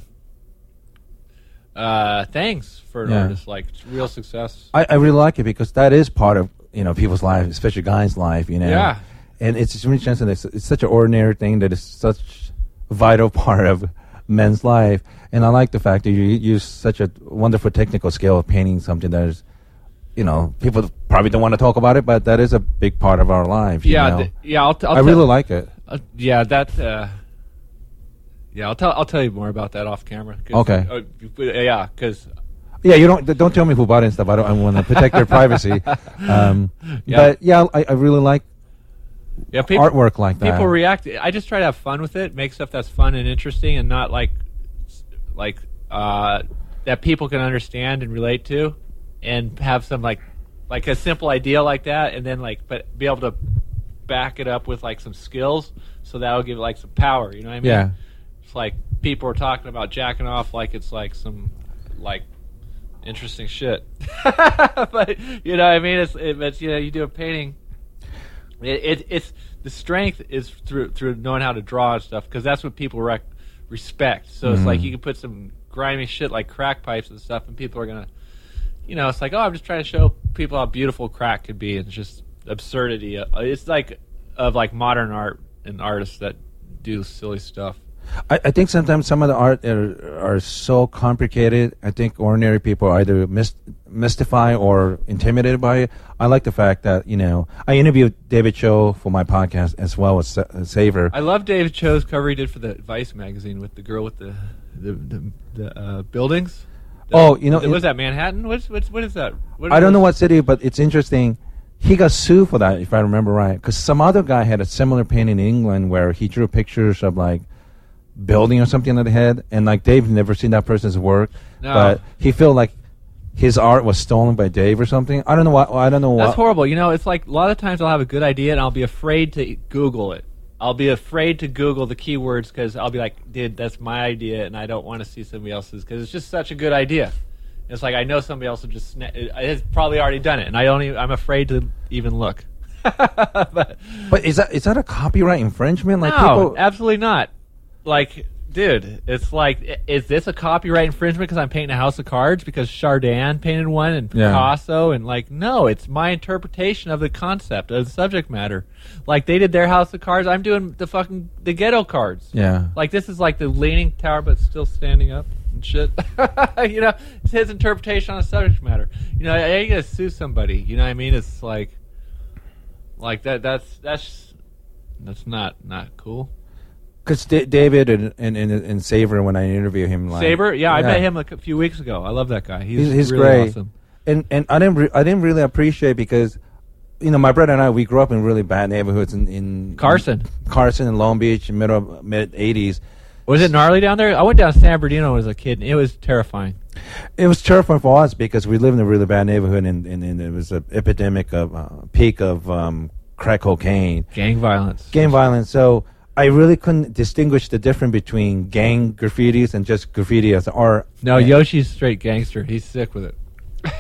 uh, things for an Yeah. artist, like real success. I, I really like it because that is part of you know people's lives, especially guys' life. You know. Yeah. And it's just really interesting. It's, it's such an ordinary thing that is such a vital part of men's life. And I like the fact that you use such a wonderful technical skill of painting something that is, you know, people probably don't want to talk about it, but that is a big part of our lives. you yeah, know? th- yeah. I'll, t- I'll I really like it. Uh, yeah, that. Uh, yeah, I'll tell. I'll tell you more about that off camera. 'cause- Okay. uh, yeah, because Yeah, you don't don't tell me who bought it and stuff. I don't. I want to protect their privacy. Um, Yeah. But yeah, I, I really like yeah, people, artwork like that. people react. I just try to have fun with it, make stuff that's fun and interesting, and not like, like uh, that people can understand and relate to, and have some like, like a simple idea like that, and then like, but be able to back it up with like some skills, so that'll give it like some power. You know what I mean? Yeah. It's like people are talking about jacking off like it's like some like interesting shit. but you know what I mean? It's it, it's you know you do a painting. It, it it's the strength is through through knowing how to draw and stuff because that's what people rec- respect. So it's like you can put some grimy shit like crack pipes and stuff, and people are gonna, you know, it's like oh I'm just trying to show people how beautiful crack could be. and It's just absurdity. Uh, It's like of like modern art and artists that do silly stuff. I, I think sometimes some of the art are, are so complicated. I think ordinary people are either myst- mystify or intimidated by it. I like the fact that you know I interviewed David Choe for my podcast as well as Sa- uh, Saber. I love David Choe's cover he did for the Vice magazine with the girl with the the the, the uh, buildings. The- Oh, you know, was that Manhattan? What's what's what is that? What I don't know what city, but it's interesting. He got sued for that, if I remember right, because some other guy had a similar painting in England where he drew pictures of like building or something on the head, and like Dave never seen that person's work, No. but he felt like his art was stolen by Dave or something. I don't know what. I don't know That's what. horrible. You know, it's like a lot of times I'll have a good idea and I'll be afraid to Google it. I'll be afraid to Google the keywords because I'll be like, dude, that's my idea and I don't want to see somebody else's because it's just such a good idea. It's like I know somebody else will just sna- has probably already done it and I don't. Even, I'm afraid to even look. but But is that is that a copyright infringement? Like no, people, absolutely not. Like, dude, it's like, is this a copyright infringement because I'm painting a house of cards because Chardin painted one and Yeah. Picasso and like, no, it's my interpretation of the concept of the subject matter. Like they did their house of cards, I'm doing the fucking the ghetto cards. yeah. Like this is like the leaning tower but still standing up and shit. you know, it's his interpretation on the subject matter. You know, I, I gonna sue somebody. You know what I mean? It's like, like that. That's that's that's not not cool. Because D- David and, and and and Saber, when I interview him, like Saber, yeah, I met him like a few weeks ago. I love that guy. He's, He's, he's really great, awesome. and and I didn't re- I didn't really appreciate because, you know, my brother and I we grew up in really bad neighborhoods in, in Carson. Carson and Long Beach, middle mid '80s. Was it gnarly down there? I went down to San Bernardino as a kid, and it was terrifying. It was terrifying for us because we lived in a really bad neighborhood, and, and, and it was an epidemic of uh, peak of um, crack cocaine, Gang violence. gang violence. So I really couldn't distinguish the difference between gang graffitis and just graffiti as art. No, And- Yoshi's straight gangster. He's sick with it.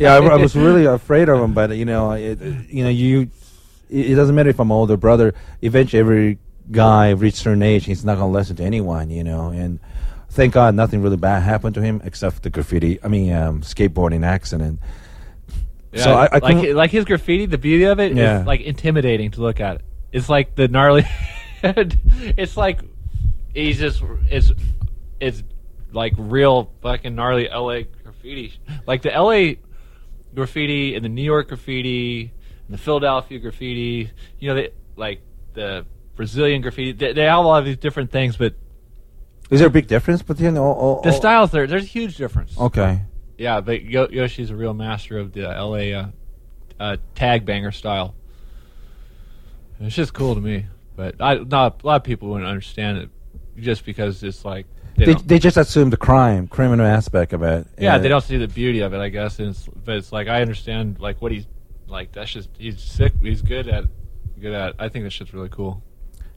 yeah, I, I was really afraid of him, but you know, it, you know, you. It, it doesn't matter if I'm older brother. Eventually, every guy reaches a certain age, he's not gonna listen to anyone, you know. And thank God, nothing really bad happened to him except the graffiti. I mean, um, skateboarding accident. Yeah, So I- I like like his graffiti. The beauty of it is Yeah. like intimidating to look at. It's like the gnarly. it's like he's just it's it's like real fucking gnarly L.A. graffiti. Like the L.A. graffiti and the New York graffiti and the Philadelphia graffiti. You know, they, like the Brazilian graffiti. They, they have a lot of these different things, but Is there a big difference between all? all the styles there. There's a huge difference. Okay. Yeah, but Yo- Yoshi's a real master of the LA uh, uh, tag banger style. It's just cool to me, but I, not a lot of people wouldn't understand it just because it's like they They, they just assume the crime, criminal aspect of it. yeah they don't see the beauty of it, I guess. And it's, but it's like I understand like what he's like. That's just he's sick. He's good at good at. I think this shit's really cool.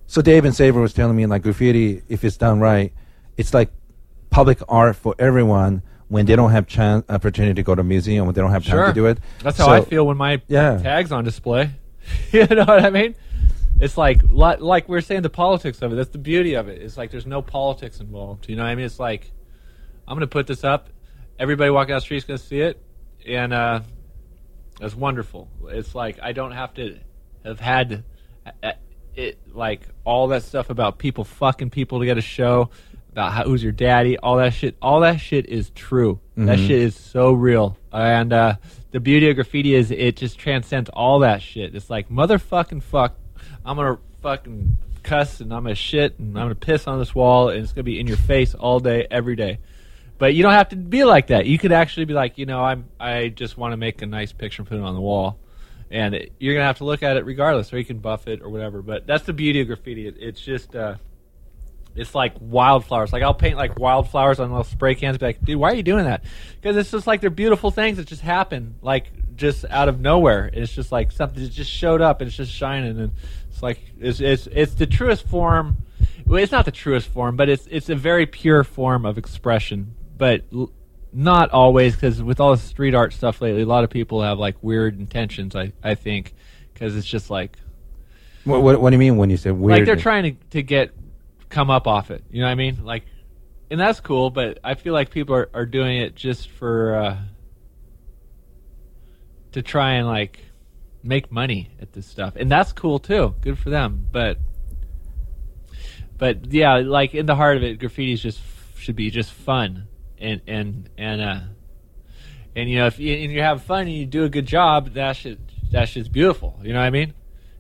So Dave and Saber was telling me like graffiti, if it's done right, it's like public art for everyone when they don't have chance opportunity to go to a museum, when they don't have time Sure. to do it. That's how I feel when my Yeah. tags on display. you know what I mean? It's like like we are saying the politics of it. That's the beauty of it. It's like there's no politics involved. You know what I mean? It's like I'm gonna put this up. Everybody walking down the street's gonna see it, and uh, it's wonderful. It's like I don't have to have had uh, it like all that stuff about people fucking people to get a show about how, who's your daddy, all that shit. All that shit is true. That shit is so real. And uh, the beauty of graffiti is it just transcends all that shit. It's like motherfucking fuck. I'm gonna fucking cuss and I'm gonna shit and I'm gonna piss on this wall and it's gonna be in your face all day, every day. But you don't have to be like that. You could actually be like, you know, I'm I just want to make a nice picture and put it on the wall, and it, you're gonna have to look at it regardless, or you can buff it or whatever. But that's the beauty of graffiti. It, it's just, uh, it's like wildflowers. Like I'll paint like wildflowers on little spray cans. Be like, dude, why are you doing that? Because it's just like they're beautiful things that just happen, like just out of nowhere. It's just like something that just showed up and it's just shining, and it's like it's it's it's the truest form. Well, it's not the truest form, but it's it's a very pure form of expression. But l- not always, because with all the street art stuff lately, a lot of people have like weird intentions. I I think because it's just like What, what, what do you mean when you say weird? like they're trying to to get come up off it. You know what I mean? Like, and that's cool. But I feel like people are are doing it just for uh, to try and like make money at this stuff, and that's cool too. Good for them. But but yeah, like in the heart of it, graffiti just should be just fun and and and uh and you know if you, and you have fun and you do a good job, that shit that shit's beautiful. You know what I mean?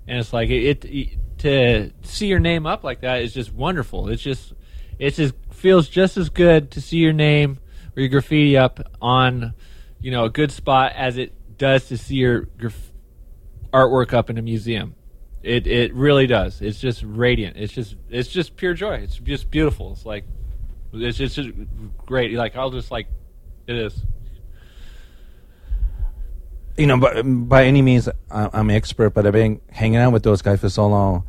And it's like it, it to see your name up like that is just wonderful. It's just it just feels just as good to see your name or your graffiti up on you know a good spot as it does to see your graf- artwork up in a museum. It it really does. It's just radiant. It's just it's just pure joy. It's just beautiful. It's like it's just, just great. Like I'll just like it is. you know, but by any means, I'm expert, but I've been hanging out with those guys for so long.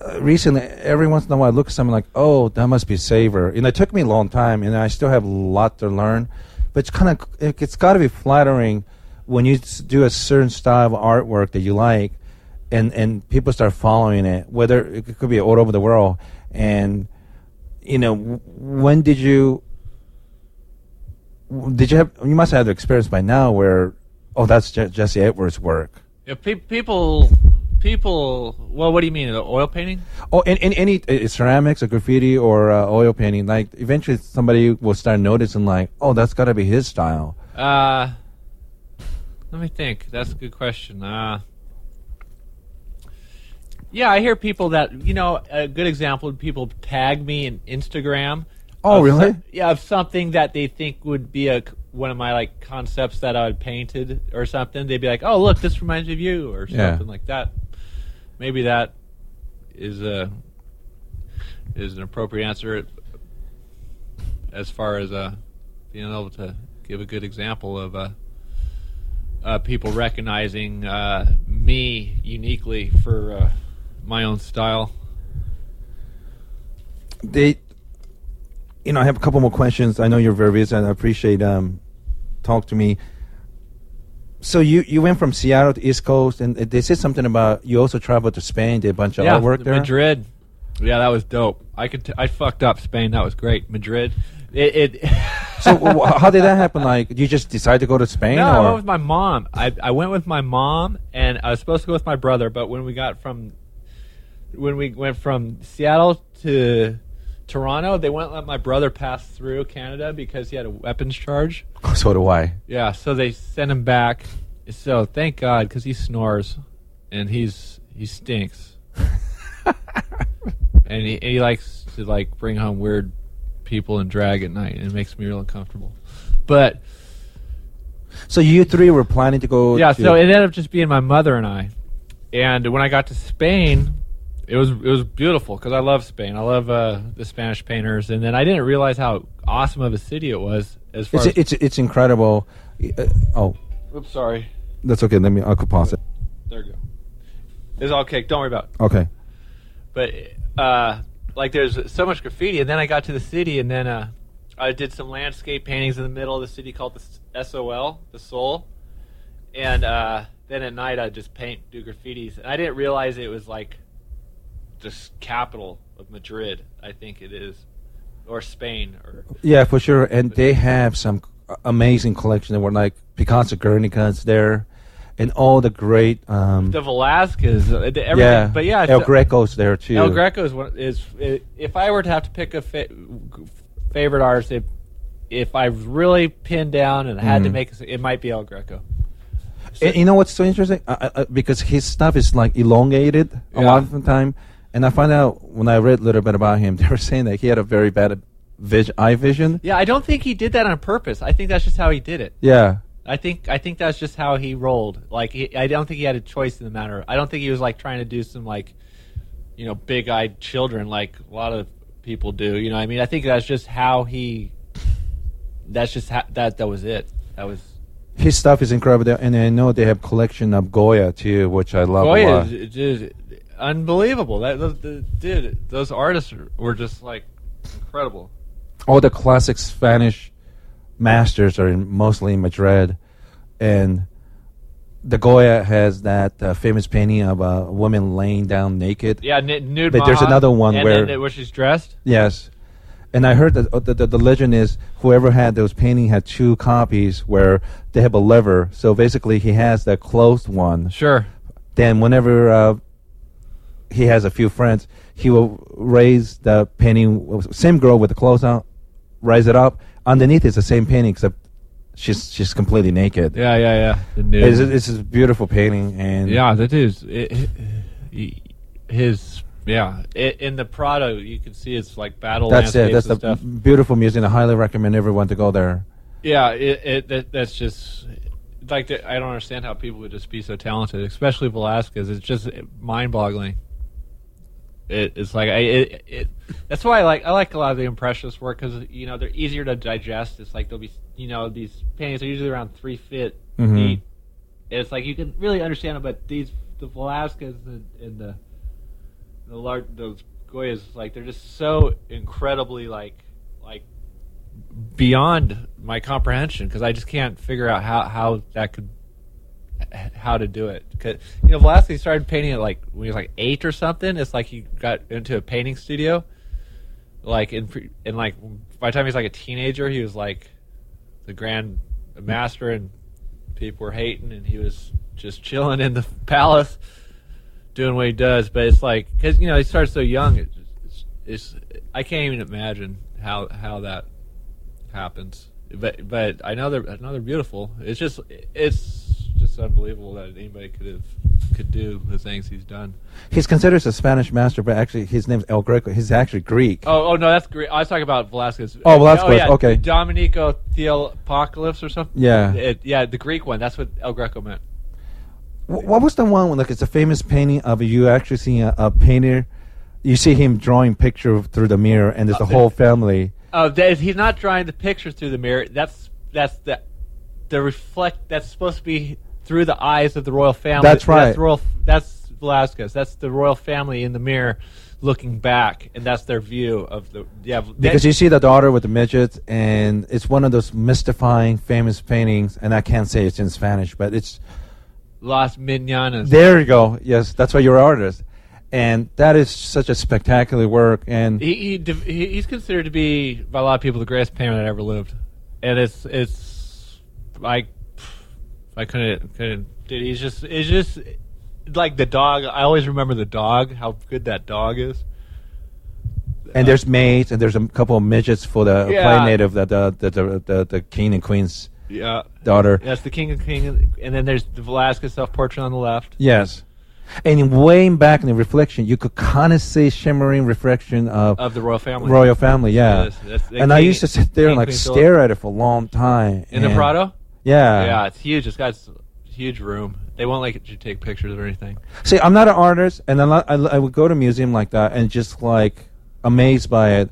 Uh, recently, every once in a while, I look at something like, "Oh, that must be Saber," and it took me a long time, and I still have a lot to learn. But it's kind of, it, it's got to be flattering when you do a certain style of artwork that you like, and and people start following it. Whether it could be all over the world, and you know, when did you did you have you must have had the experience by now where oh that's Je- Jesse Edwards work Yeah, pe- people people. Well, what do you mean? The oil painting? oh and, and any uh, ceramics or graffiti or uh, oil painting like eventually somebody will start noticing like oh that's got to be his style Uh, let me think. That's a good question. Uh, yeah, I hear people that you know. A good example: would people tag me in Instagram. Oh, really? some- yeah, of something that they think would be a one of my like concepts that I had painted or something. They'd be like, "Oh, look, this reminds me of you," or Yeah. something like that. Maybe that is a is an appropriate answer as far as uh, being able to give a good example of uh, uh, people recognizing uh, me uniquely for uh, my own style. they you know I have a couple more questions I know you're very busy and I appreciate um talk to me so you you went from Seattle to East Coast and they said something about you also traveled to Spain did a bunch of yeah, artwork there Madrid. Yeah, that was dope. I could t- I fucked up Spain. That was great. Madrid. It. it so w- how did that happen like did you just decide to go to Spain No, I or went with my mom. I, I went with my mom, and I was supposed to go with my brother. But when we got from when we went from Seattle to Toronto, they wouldn't let my brother pass through Canada because he had a weapons charge. so do I Yeah, so they sent him back. So thank God because he snores, and he's he stinks, and he, and he likes to like bring home weird people and drag at night, and it makes me real uncomfortable. But So you three were planning to go? yeah, to- so it ended up just being my mother and I. And when I got to Spain, it was it was beautiful because I love Spain. I love uh, the Spanish painters, and then I didn't realize how awesome of a city it was. As far it's as it's it's incredible. Uh, oh, oops, sorry, that's okay. Let me. I could pause it. there you go. It's all cake. Don't worry about. it. Okay. But uh, like, there's so much graffiti, and then I got to the city, and then uh, I did some landscape paintings in the middle of the city called the SOL, the Soul, and uh, then at night I just paint, do graffitis, and I didn't realize it was like the capital of Madrid. I think it is, or Spain, or Yeah, for sure. And they have some amazing collection. There were like Picasso Guernica's there, and all the great. Um, the Velasquez. uh, the- Everything. yeah, but yeah, El Greco's there too. El Greco is one is if I were to have to pick a fa- favorite artist, if if I really pinned down and had to Mhm. make a, it might be El Greco. And you know what's so interesting? Uh, uh, because his stuff is like elongated a Yeah. lot of the time, and I found out when I read a little bit about him, they were saying that he had a very bad vis- eye vision. Yeah, I don't think he did that on purpose. I think that's just how he did it. Yeah. I think I think that's just how he rolled. Like he, I don't think he had a choice in the matter. I don't think he was like trying to do some like you know big-eyed children like a lot of people do. You know, I mean, I think that's just how he. That's just how, that. That was it. That was His stuff is incredible, and I know they have collection of Goya too, which I love a Goya lot. is, is unbelievable. That those, the, dude, those artists were just like incredible. all the classic Spanish masters are in, mostly in Madrid, and the Goya has that uh, famous painting of a woman laying down naked. Yeah, n- nude. But there's another one and where- where she's dressed. Yes, and I heard that uh, the, the, the legend is whoever had those painting had two copies where they have a lever. So basically, he has the closed one. Sure. Then whenever uh, he has a few friends, he will raise the painting. Same girl with the clothes on, raise it up. Underneath is the same painting except she's she's completely naked. Yeah, yeah, yeah. The. It's, it's a beautiful painting, and yeah, that is it, he- his. Yeah, in the Prado, you can see it's like battle that's it. landscapes That's the and stuff. beautiful museum. I highly recommend everyone to go there. Yeah, it, it that, that's just like the, I don't understand how people would just be so talented, especially Velasquez. It's just mind-boggling. It, it's like I it, it that's why I like I like a lot of the impressionist work because you know they're easier to digest. It's like they'll be you know these paintings are usually around three feet Mhm. deep. It's like you can really understand them, but these the Velasquez and, and the the large those Goyas like they're just so incredibly like like beyond my comprehension because I just can't figure out how how that could how to do it. Cause, you know, Velasquez started painting it like when he was like eight or something. It's like he got into a painting studio, like in pre- and like by the time he was like a teenager, he was like the grand master, and people were hating, and he was just chilling in the palace doing what he does. But it's like because you know he starts so young. It, it's, it's I can't even imagine how how that happens. But but I know they're I know they're beautiful. It's just it's just unbelievable that anybody could have could do the things he's done. He's considered a Spanish master, but actually his name's El Greco. He's actually Greek. Oh oh no, that's great. I was talking about Velasquez. Oh, Velasquez, oh, yeah, okay. Domenico Theopocalypse or something. Yeah. It- yeah, the Greek one. That's what El Greco meant. Wh- What was the one? when, Like it's a famous painting of you actually seeing a, a painter. You see him drawing picture through the mirror, and there's uh, the whole family. Oh, that, he's not drawing the picture through the mirror. That's that's the the reflect. That's supposed to be through the eyes of the royal family. That's right. That's royal. That's Velasquez. That's the royal family in the mirror, looking back, and that's their view of the yeah. Because you see the daughter with the midget, and it's one of those mystifying, famous paintings. And I can't say it's in Spanish, but it's Las Meninas. there. You go. Yes, that's why you're an artist, and that is such a spectacular work. And he, he, he he's considered to be by a lot of people the greatest painter that ever lived, and it's it's like I couldn't couldn't dude. He's just it's just like the dog. I always remember the dog. How good that dog is. and there's maids, and there's a couple of midgets for the Yeah. play native, the the, the the the the king and queen's Yeah, daughter. that's the king and king, and then there's the Velasquez self portrait on the left. Yes. And way back in the reflection, you could kind of see shimmering reflection of Of the royal family. royal family. Yeah. Yes, that's the and I used to sit there and like stare at it for a long time. in the Prado. Yeah. yeah, it's huge. It's got a huge room. They won't let you take pictures or anything. See, I'm not an artist, and I, lo- I, I would go to a museum like that and just like amazed by it.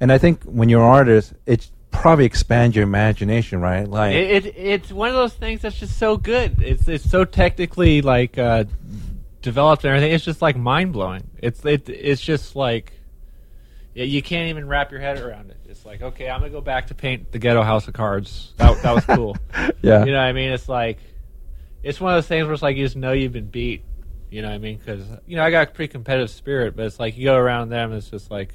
And I think when you're an artist, it probably expands your imagination, right? Like, It, it it's one of those things that's just so good. It's it's so technically like uh, developed and everything. It's just like mind blowing. It's it it's just like yeah, you can't even wrap your head around it. It's like okay, I'm gonna go back to paint the ghetto house of cards. That that was cool. yeah. You know what I mean? It's like it's one of those things where it's like you just know you've been beat. You know what I mean? Because you know I got a pretty competitive spirit, but it's like you go around them, it's just like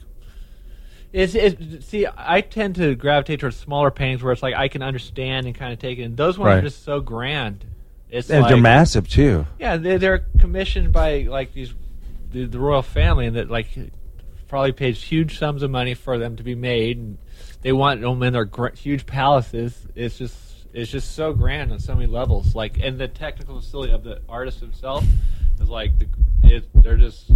it's, it's see. I tend to gravitate towards smaller paintings where it's like I can understand and kind of take it. And those ones Right. are just so grand. It's and like, they're massive too. yeah, they're, they're commissioned by like these the, the royal family, and that like probably pays huge sums of money for them to be made, and they want them in their gr- huge palaces. It's just it's just so grand on so many levels. Like, and the technical facility of the artist himself is like the it, they're just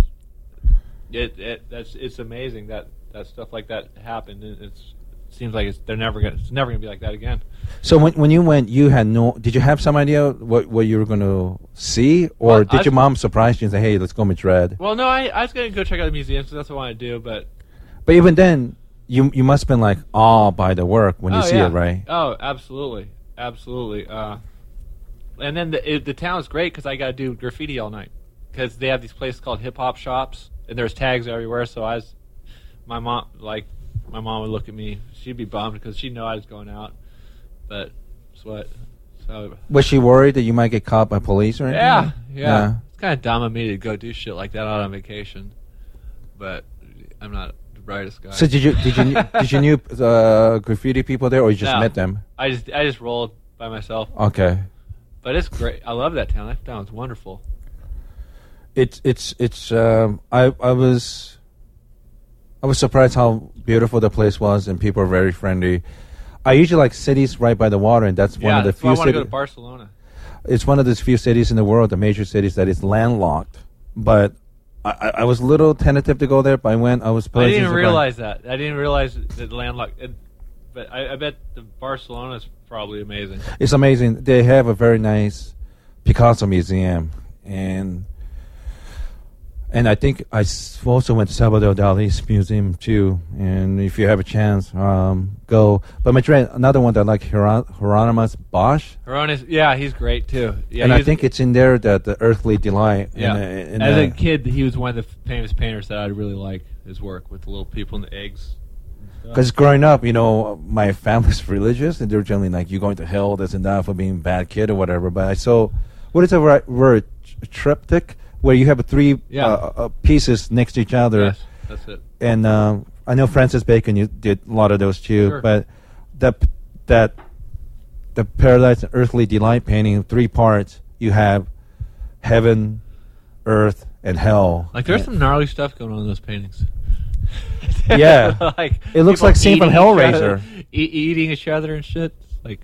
it, it that's it's amazing that that stuff like that happened. It's it seems like it's they're never gonna it's never gonna be like that again. So when when you went, you had no. Did you have some idea what what you were going to see, or Well, did I- your mom surprise you and say, "Hey, let's go to Madrid"? Well, no, I, I was gonna go check out the museums because that's what I want to do, but But even then, you you must have been like awed by the work when you oh, see yeah. it, right? Oh, absolutely, absolutely. Uh, and then the it, the town's great because I got to do graffiti all night because they have these places called hip hop shops and there's tags everywhere. So I was, my mom like my mom would look at me. She'd be bummed because she'd know I was going out, but it's what. So Was she worried that you might get caught by police or anything? yeah, yeah, Yeah. It's kind of dumb of me to go do shit like that out on vacation, but I'm not the brightest guy. So did you did you did you knew uh, graffiti people there, or you just No. met them? I just I just rolled by myself, Okay. but it's great. I love that town. That town's wonderful. It's it's it's. Um, I I was I was surprised how beautiful the place was, and people are very friendly. I usually like cities right by the water, and that's one yeah, of the that's why I few want to go cities. to Barcelona. it's one of those few cities in the world, the major cities that is landlocked. But I, I was a little tentative to go there, but I went. I was. I didn't surprised. realize that. I didn't realize that landlocked. It, but I, I bet the Barcelona is probably amazing. It's amazing. They have a very nice Picasso museum, and and I think I also went to Salvador Dali's museum too. And if you have a chance, um, go. But Madrid, another one that I like Hieron- Hieronymus Bosch, Hieronymus, yeah, he's great too. Yeah, and I think it's in there that the Earthly Delight. Yeah. and, uh, and, As uh, a kid, he was one of the famous painters that I really like his work with the little people and the eggs. Because growing up, you know, my family's religious, and they're generally like, "You're going to hell, this and that, for being a bad kid or whatever." But I saw, what is the right word? Triptych, where you have three Yeah. uh, uh, pieces next to each other. Yes, that's it. And um, I know Francis Bacon, you did a lot of those too. Sure. But that that the Paradise and Earthly Delight painting, three parts. You have heaven, earth, and hell. Like there's And- some gnarly stuff going on in those paintings. Yeah. like It looks like scene from eating each Hellraiser. other- e- eating each other and shit. Like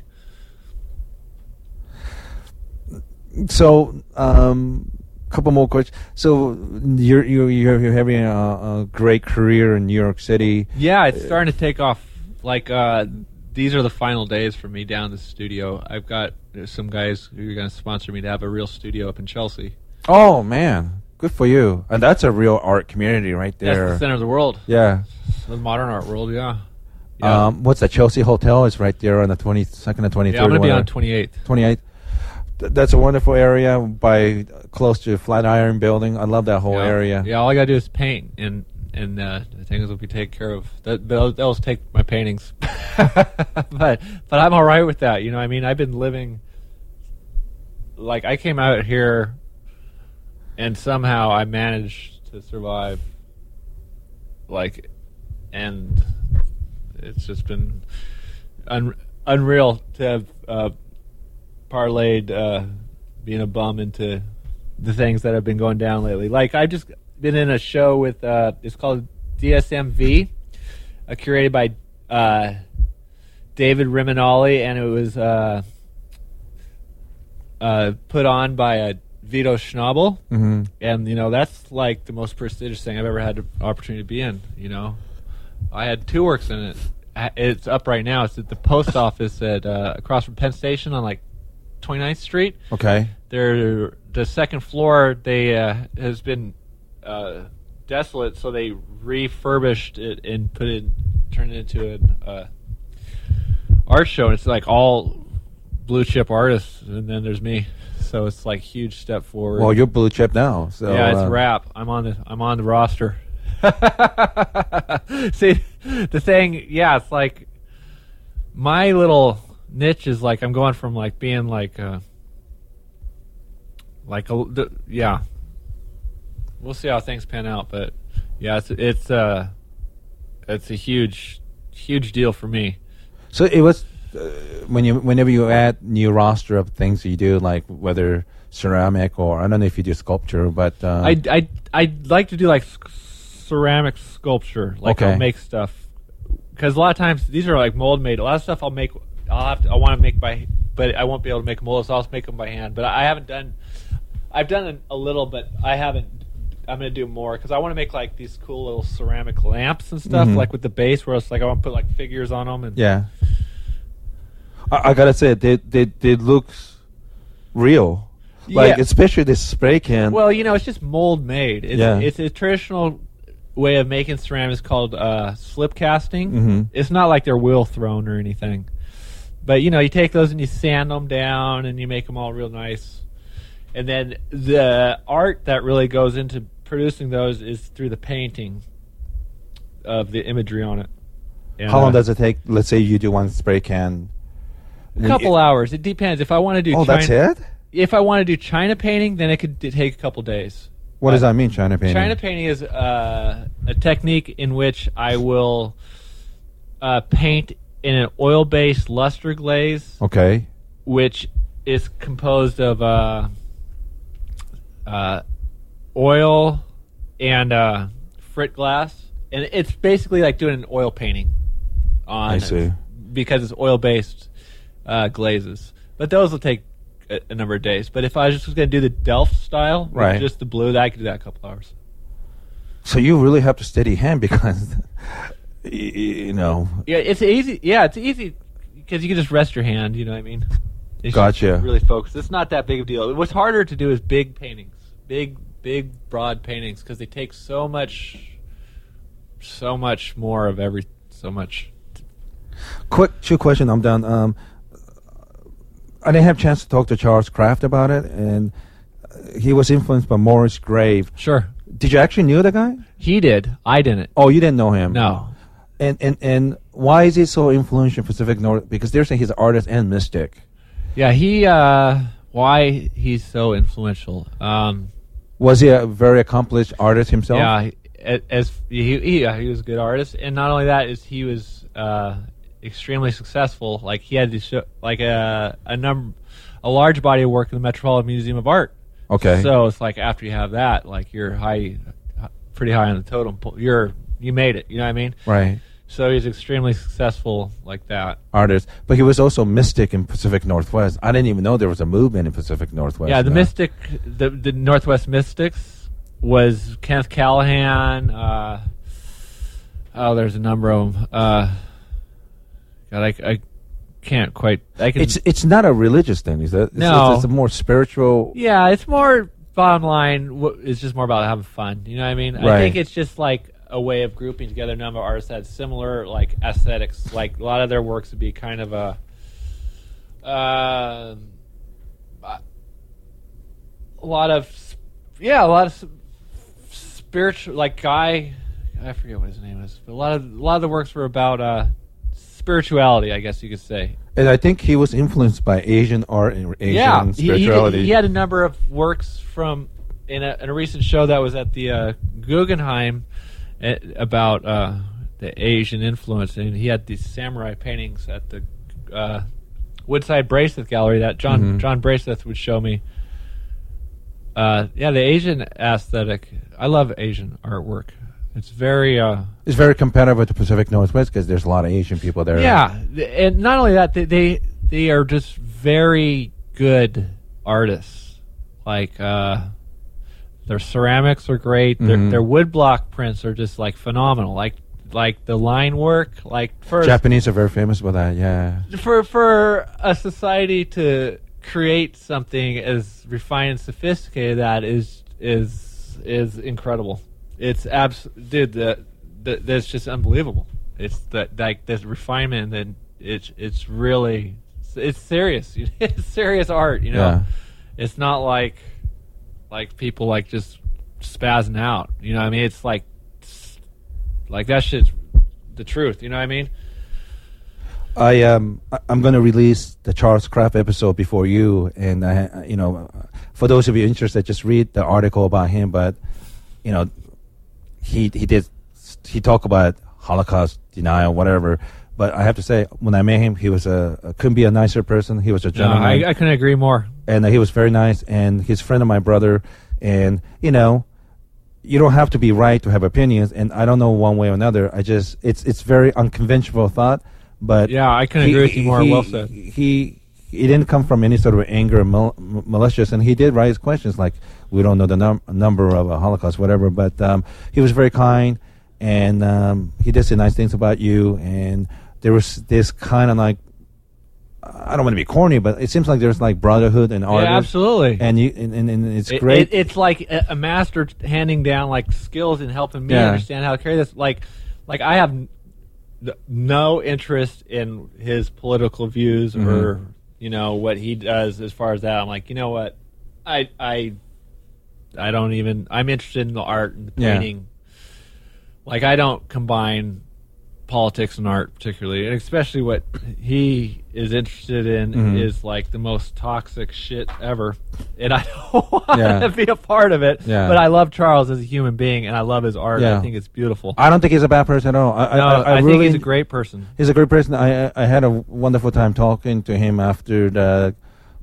So, um, couple more questions. So, you're you're you're, you're having a, a great career in New York City. yeah, it's starting to take off. Like uh, these are the final days for me down the studio. I've got some guys who are going to sponsor me to have a real studio up in Chelsea. Oh man, good for you! And that's a real art community right there. That's the center of the world, Yeah. the modern art world. Yeah. Yeah. Um, what's that? Chelsea Hotel is right there on the twenty second and twenty third. yeah, I'm going to be on 28th. twenty eighth. Th- that's a wonderful area by close to Flatiron Building. I love that whole yeah. area. Yeah, all I gotta do is paint, and and uh, the things will be taken care of. That they'll, they'll take my paintings, but but I'm all right with that. You know, I mean, I've been living like I came out here, and somehow I managed to survive. Like, and it's just been un- unreal to have uh, parlayed uh, being a bum into the things that have been going down lately. Like I've just been in a show with uh, it's called DSMV, uh, curated by uh, David Rimanelli, and it was uh, uh, put on by uh, Vito Schnabel. hmm And you know that's like the most prestigious thing I've ever had the opportunity to be in. You know, I had two works in it. It's up right now. It's at the post office at uh, across from Penn Station on like 29th Street Okay. their the second floor they uh, has been uh, desolate, so they refurbished it and put it turned it into an uh, art show. And it's like all blue chip artists, and then there's me. So it's like huge step forward. Well, you're blue chip now. So yeah, it's uh, rap. I'm on the I'm on the roster. See, the thing, yeah, it's like my little niche is like I'm going from like being like uh like a yeah. We'll see how things pan out, but yeah, it's it's uh it's a huge huge deal for me. So it was uh, when you whenever you add new roster of things you do, like whether ceramic or I don't know if you do sculpture, but uh, I I I'd like to do like c- ceramic sculpture, like Okay. I'll make stuff because a lot of times these are like mold made. A lot of stuff I'll make. I'll have to. I want to make by, but I won't be able to make molds. So I'll just make them by hand. But I haven't done. I've done a little, but I haven't. I'm gonna do more because I want to make like these cool little ceramic lamps and stuff, Mhm. like with the base, where it's like I want to put like figures on them. And yeah. I, I gotta say they they they looks real, like Yeah. especially this spray can. Well, you know, it's just mold made. It's, Yeah. it's a traditional way of making ceramics called uh, slip casting. Mhm. It's not like they're wheel thrown or anything. But you know, you take those and you sand them down and you make them all real nice. And then the art that really goes into producing those is through the painting of the imagery on it. And, How long uh, does it take? Let's say you do one spray can. a couple hours. It depends. If I want to do Oh, that's China- it. If I want to do China painting, then it could take a couple days. What does that mean, China painting? China painting is uh, a technique in which I will uh, paint in an oil-based luster glaze, Okay. which is composed of uh, uh, oil and uh, frit glass, and it's basically like doing an oil painting on I see. because it's oil based uh, glazes. But those will take a, a number of days. But if I was just going to do the Delft style, Right. just the blue, that I could do that a couple hours. So you really have to steady hand because, you know, Yeah, it's easy. Yeah, it's easy because you can just rest your hand. You know what I mean? It's just Gotcha. Really focus. It's not that big of a deal. What's harder to do is big paintings, big, big, broad paintings, because they take so much, so much more of every, so much. quick two question. I'm done. Um, I didn't have a chance to talk to Charles Krafft about it, and uh, he was influenced by Morris Graves. Sure, Did you actually knew the guy? he did. I didn't. Oh, you didn't know him? No. And and and why is he so influential in Pacific North? Because they're saying he's an artist and mystic. Yeah, he. uh Why he's so influential? Um, Was he a very accomplished artist himself? Yeah, he- as he, he yeah, he was a good artist, and not only that is he was uh, extremely successful. Like he had to show like a a number a large body of work in the Metropolitan Museum of Art. Okay. So it's like after you have that, like you're high, pretty high on the totem pole. You're you made it. You know what I mean? Right. So he's extremely successful like that. Artist, but he was also mystic in Pacific Northwest. I didn't even know there was a movement in Pacific Northwest. yeah, the. Mystic, the the Northwest Mystics was Kenneth Callahan. Uh, oh, there's a number of them. Uh, God, I, I can't quite. I can. It's it's not a religious thing, is it? It's, No. it's, it's a more spiritual. yeah, it's more bottom line. It's just more about having fun. You know what I mean? Right. I think it's just like a way of grouping together a number of artists that had similar like aesthetics. Like a lot of their works would be kind of a. Uh, a lot of yeah, a lot of spiritual like guy. I forget what his name is. But a lot of a lot of the works were about uh, spirituality. I guess you could say. And I think he was influenced by Asian art and Asian yeah, he- he, spirituality. he had a number of works from in a, in a recent show that was at the uh, Guggenheim about uh, the Asian influence, and he had these samurai paintings at the uh, Woodside Braseth Gallery that John Mhm. John Braseth would show me. Uh, yeah, the Asian aesthetic. I love Asian artwork. It's very uh, It's very competitive with the Pacific Northwest because there's a lot of Asian people there. yeah, and not only that, they they, they are just very good artists. Like uh, their ceramics are great. Their Mhm. their woodblock prints are just like phenomenal. Like like the line work. Like for Japanese are very famous for that. Yeah. for for a society to create something as refined and sophisticated that is is is incredible. It's abs dude the, the that's just unbelievable. It's that like this refinement and it's it's really it's serious. it's serious art, you know. Yeah. It's not like like people like just spazzing out. You know I mean? It's like like that shit's the truth, you know what I mean? I um I'm going to release the Charles Krafft episode before you, and I you know for those of you interested, just read the article about him. But you know he he did he talked about Holocaust denial, whatever. But I have to say, when I met him, he was a, couldn't be a nicer person. He was a No, gentleman. I, I couldn't agree more. and uh, he was very nice and he's a friend of my brother and you know you don't have to be right to have opinions and i don't know one way or another i just it's it's very unconventional thought but Yeah, I couldn't agree with you more. he- well said. he he didn't come from any sort of anger or mal- malicious and he did raise questions like we don't know the num- number of a holocaust whatever but um, he was very kind and um, he did say nice things about you and there was this kind of like I don't want to be corny, but it seems like there's like brotherhood and artists. Yeah, absolutely. And you and, and, and it's It- great. it- it's like a, master handing down like skills and helping me Yeah. understand how to carry this. Like, like I have no interest in his political views Mm-hmm. or you know what he does as far as that. I'm like, you know what, I I I don't even. I'm interested in the art and the Yeah. painting. Like I don't combine politics and art particularly, and especially what he is interested in Mhm. is like the most toxic shit ever, and I don't want Yeah. to be a part of it. Yeah. But I love Charles as a human being, and I love his art. Yeah. I think it's beautiful. I don't think he's a bad person at all. I, no, I, I, I, really, think he's a great person. He's a great person. I I had a wonderful time talking to him after the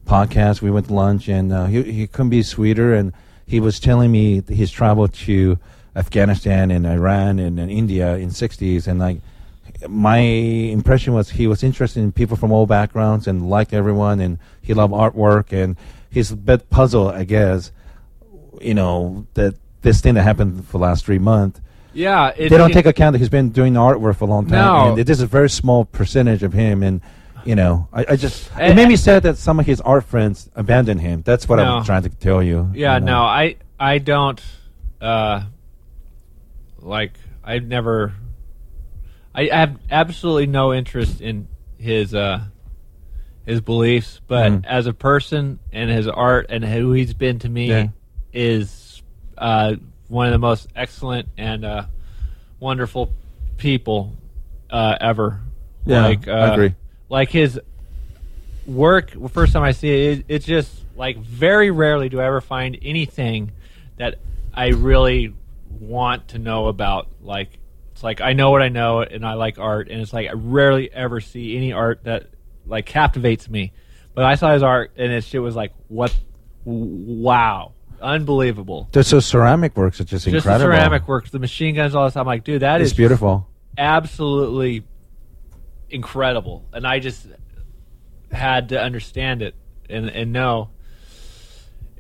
podcast. We went to lunch, and uh, he he couldn't be sweeter. And he was telling me his travel to Afghanistan and Iran and, and India in '60s, and like my impression was he was interested in people from all backgrounds and liked everyone, and he loved artwork, and he's a bit puzzled, I guess, you know, that this thing that happened for the last three months. Yeah, it, They don't it- take account that he's been doing artwork for a long time, No. and it is a very small percentage of him, and you know, I, I just it And- made me sad that some of his art friends abandoned him. That's what I'm trying to tell you. Yeah, you know. no, I I don't uh like I've never I have absolutely no interest in his uh his beliefs, but Mhm. as a person and his art and who he's been to me Yeah. is uh one of the most excellent and uh wonderful people uh ever. Yeah, like uh, I agree. Like his work first time I see it, it, it's just like very rarely do I ever find anything that I really want to know about. Like it's like I know what I know and I like art, and it's like I rarely ever see any art that like captivates me. But I saw his art, and his shit was like, what? Wow, unbelievable. Just so ceramic works are just, Just the incredible. ceramic works, the machine guns, all this. I'm like, dude, that is It's beautiful. absolutely incredible, and I just had to understand it and and know.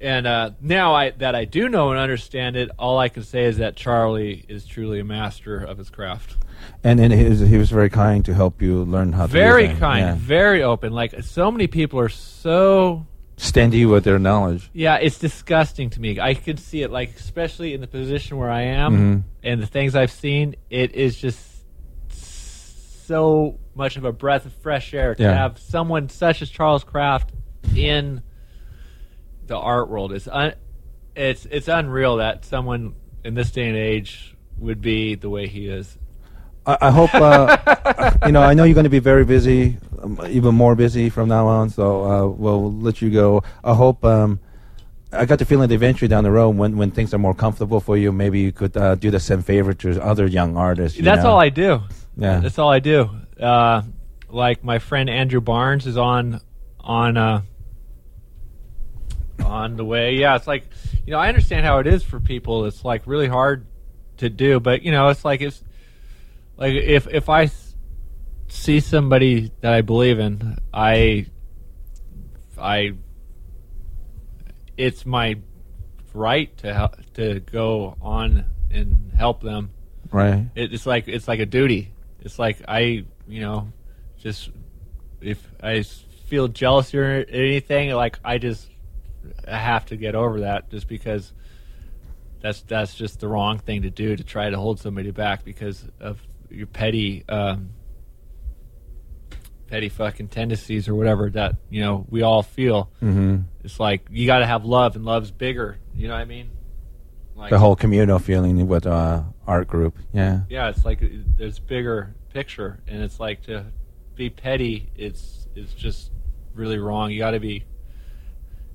And uh, now I that I do know and understand it, all I can say is that Charlie is truly a master of his craft. And and he was, he was very kind to help you learn how to Very kind, Yeah. very open. Like so many people are so Stand you with their knowledge. Yeah, it's disgusting to me. I could see it, like especially in the position where I am Mhm. and the things I've seen. It is just so much of a breath of fresh air to Yeah. have someone such as Charles Krafft in the art world. It's un- it's it's unreal that someone in this day and age would be the way he is. I, I hope uh, you know. I know you're going to be very busy, um, even more busy from now on. So uh, we'll let you go. I hope. Um, I got the feeling that eventually down the road, when when things are more comfortable for you, maybe you could uh, do the same favor to other young artists. you That's know? all I do. Yeah. That's all I do. Uh, like my friend Andrew Barnes is on on uh, on the way. Yeah, it's like you know I understand how it is for people. It's like really hard to do, but you know it's like it's like if if I see somebody that I believe in, I I it's my right to hel- to go on and help them right. it, it's like it's like a duty. It's like I, you know, just if I feel jealous or anything, like I just I have to get over that, just because that's that's just the wrong thing to do to try to hold somebody back because of your petty, um, petty fucking tendencies or whatever that you know we all feel. hmm It's like you got to have love, and love's bigger. You know what I mean? Like, The whole communal feeling with uh, art group. Yeah. yeah, it's like there's bigger picture, and it's like to be petty. It's it's just really wrong. You got to be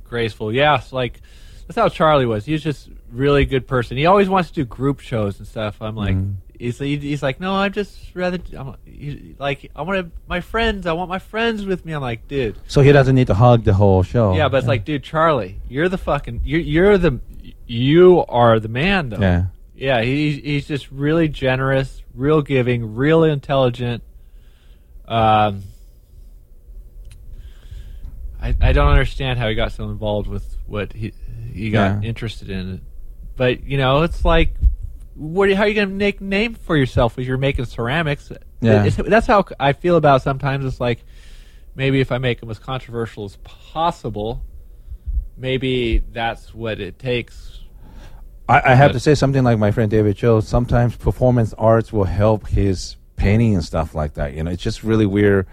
graceful. Yeah, it's like that's how Charlie was. He was just really good person. He always wants to do group shows and stuff. I'm like, Mhm. he's he's like, no, I'm just rather I'm, he- like I want to my friends. I want my friends with me. I'm like, dude. So he doesn't need to hug the whole show. Yeah, but it's like, dude, Charlie, you're the fucking you're you're the you are the man though. yeah. Yeah, he, he's just really generous, real giving, real intelligent. Um, I I don't understand how he got so involved with what he he got Yeah. interested in, but you know, it's like, what? How are you going to make name for yourself if you're making ceramics? Yeah. It's- that's how I feel about it sometimes. It's like maybe if I make them as controversial as possible, maybe that's what it takes. I, I have to say something like my friend David Choe. Sometimes performance arts will help his painting and stuff like that. You know, it's just really weird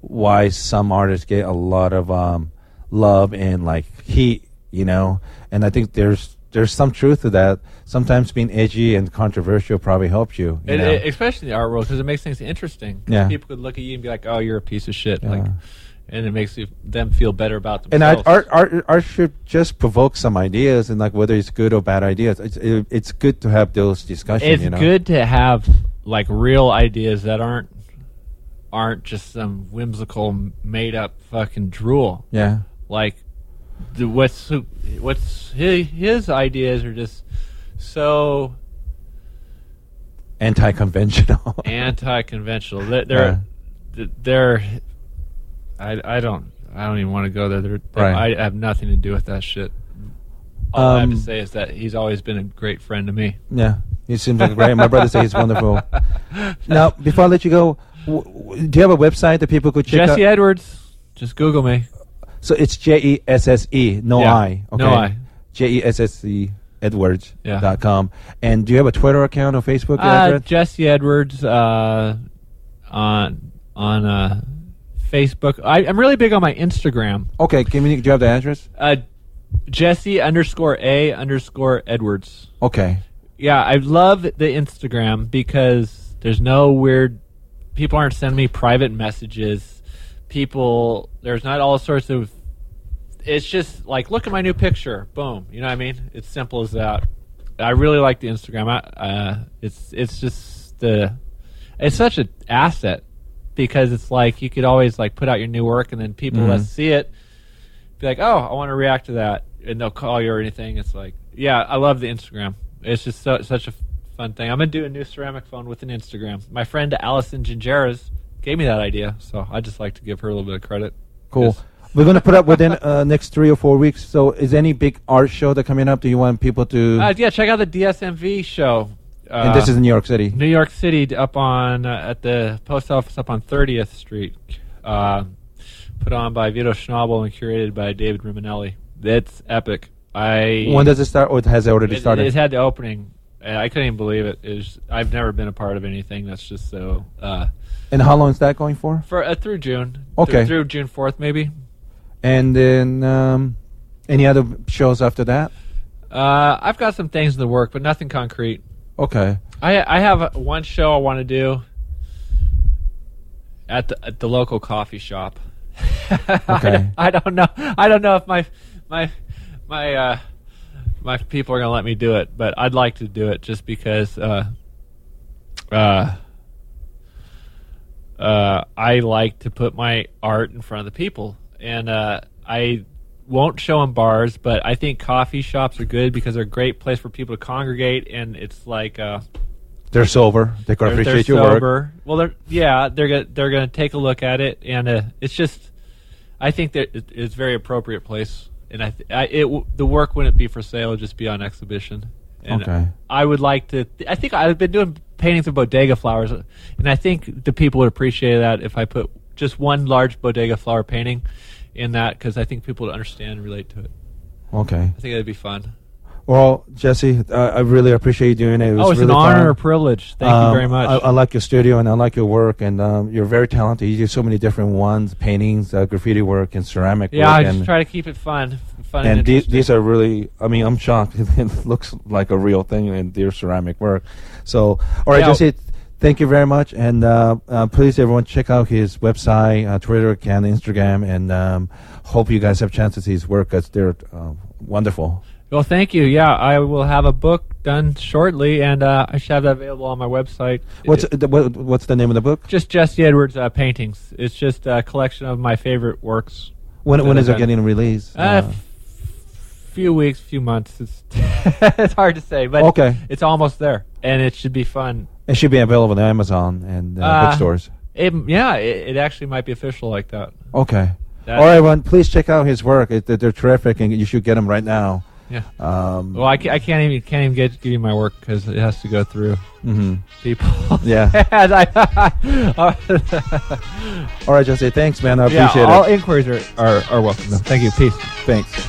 why some artists get a lot of um, love and like heat. You know, and I think there's there's some truth to that. Sometimes being edgy and controversial probably helps you. you It, know? it- especially in the art world because it makes things interesting. Yeah. people could look at you and be like, "Oh, you're a piece of shit," like, and it makes you, them feel better about and themselves. I, art, art, art should just provoke some ideas, and like whether it's good or bad ideas, it's it, it's good to have those discussions. it's you know? good to have like real ideas that aren't aren't just some whimsical, made up fucking drool. Yeah, Like, the, what's what's his, his ideas are just so anti-conventional. anti-conventional. They're, they're, they're I, I don't, I don't even want to go there. They're, they're- Right. I have nothing to do with that shit. All I have to Um, say is that he's always been a great friend to me. yeah, he seems like a great. My brother says he's wonderful. Now, before I let you go, w- do you have a website that people could check Jesse out? Edwards, just Google me. So it's J E S S E, no Yeah, I. Okay. no I. J E S S E Edwards Yeah. dot com. And do you have a Twitter account or Facebook Uh, address? Jesse Edwards uh, on on uh, Facebook. I, I'm really big on my Instagram. Okay, can we, do you have the address? Uh, Jesse underscore A underscore Edwards. Okay. Yeah, I love the Instagram because there's no weird. People aren't sending me private messages. People, there's not all sorts of. It's just like, look at my new picture. Boom. You know what I mean? It's simple as that. I really like the Instagram. I, uh, it's it's just the. It's such an asset because it's like you could always like put out your new work and then people that Mhm. see it be like, oh, I want to react to that, and they'll call you or anything. It's like, yeah, I love the Instagram. It's just so, such a fun thing. I'm gonna do a new ceramic phone with an Instagram. My friend Alison Gingeras gave me that idea, so I just like to give her a little bit of credit. Cool. We're going to put up within uh, next three or four weeks. So, is any big art show that coming up? Do you want people to? Uh, yeah, check out the DSMV show. Uh, and this is in New York City. New York City up on uh, at the post office up on 30th Street. Uh, put on by Vito Schnabel and curated by David Rimanelli. It's epic. I When does it start? Or has it already It, started? it had the opening. I couldn't even believe it. it was, I've never been a part of anything that's just so. Uh, and how long is that going for? for uh, through June. Okay. Through, through June fourth, maybe. And then um, any other shows after that? Uh, I've got some things in the work, but nothing concrete. Okay. I I have one show I want to do at the at the local coffee shop. Okay. don't, I don't know. I don't know if my my my uh, my people are gonna let me do it, but I'd like to do it just because. Uh, uh, uh, I like to put my art in front of the people, and uh, I won't show in bars, but I think coffee shops are good because they're a great place for people to congregate, and it's like uh, They're sober. They can they're, appreciate they're your work. sober. Well, they're yeah, they're gonna they're gonna take a look at it, and uh, it's just I think that it's a very appropriate place, and I, th- I it the work wouldn't be for sale; it'd just be on exhibition. And Okay. I would like to. I think I've been doing paintings of bodega flowers, and I think the people would appreciate that if I put just one large bodega flower painting in that because I think people would understand and relate to it. Okay. I think that'd be fun. Well, Jesse, uh, I really appreciate you doing it. it was oh, it's really an honor or privilege. Thank you Um, very much. I, I like your studio and I like your work, and um, you're very talented. You do so many different ones: paintings, uh, graffiti work, and ceramic work. yeah. I and just try to keep it fun, fun and, and these, these are really, I mean, I'm shocked. it looks like a real thing in their ceramic work. So, all right, Yeah. Jesse, thank you very much. And uh, uh, please, everyone, check out his website, uh, Twitter account, Instagram, and um, hope you guys have a chance to see his work because they're uh, wonderful. Well, thank you. Yeah, I will have a book done shortly, and uh, I should have that available on my website. What's It- the, what, what's the name of the book? just Jesse Edwards uh, paintings? It's just a collection of my favorite works. When, when is it getting released? Uh, f- few weeks, few months. It's it's hard to say, but Okay. it's almost there, and it should be fun. it should be available on Amazon and uh, Uh, bookstores. It, yeah, it, it actually might be official like that. Okay. That- All right, everyone, please check out his work. It, they're terrific, and you should get them right now. Yeah. Um, Well, I, ca- I can't even can't even get give you my work because it has to go through mhm. people. Yeah. I- All right, Jesse. Thanks, man. I yeah, appreciate all it. All inquiries are, are, are welcome. Thank you. Peace. Thanks.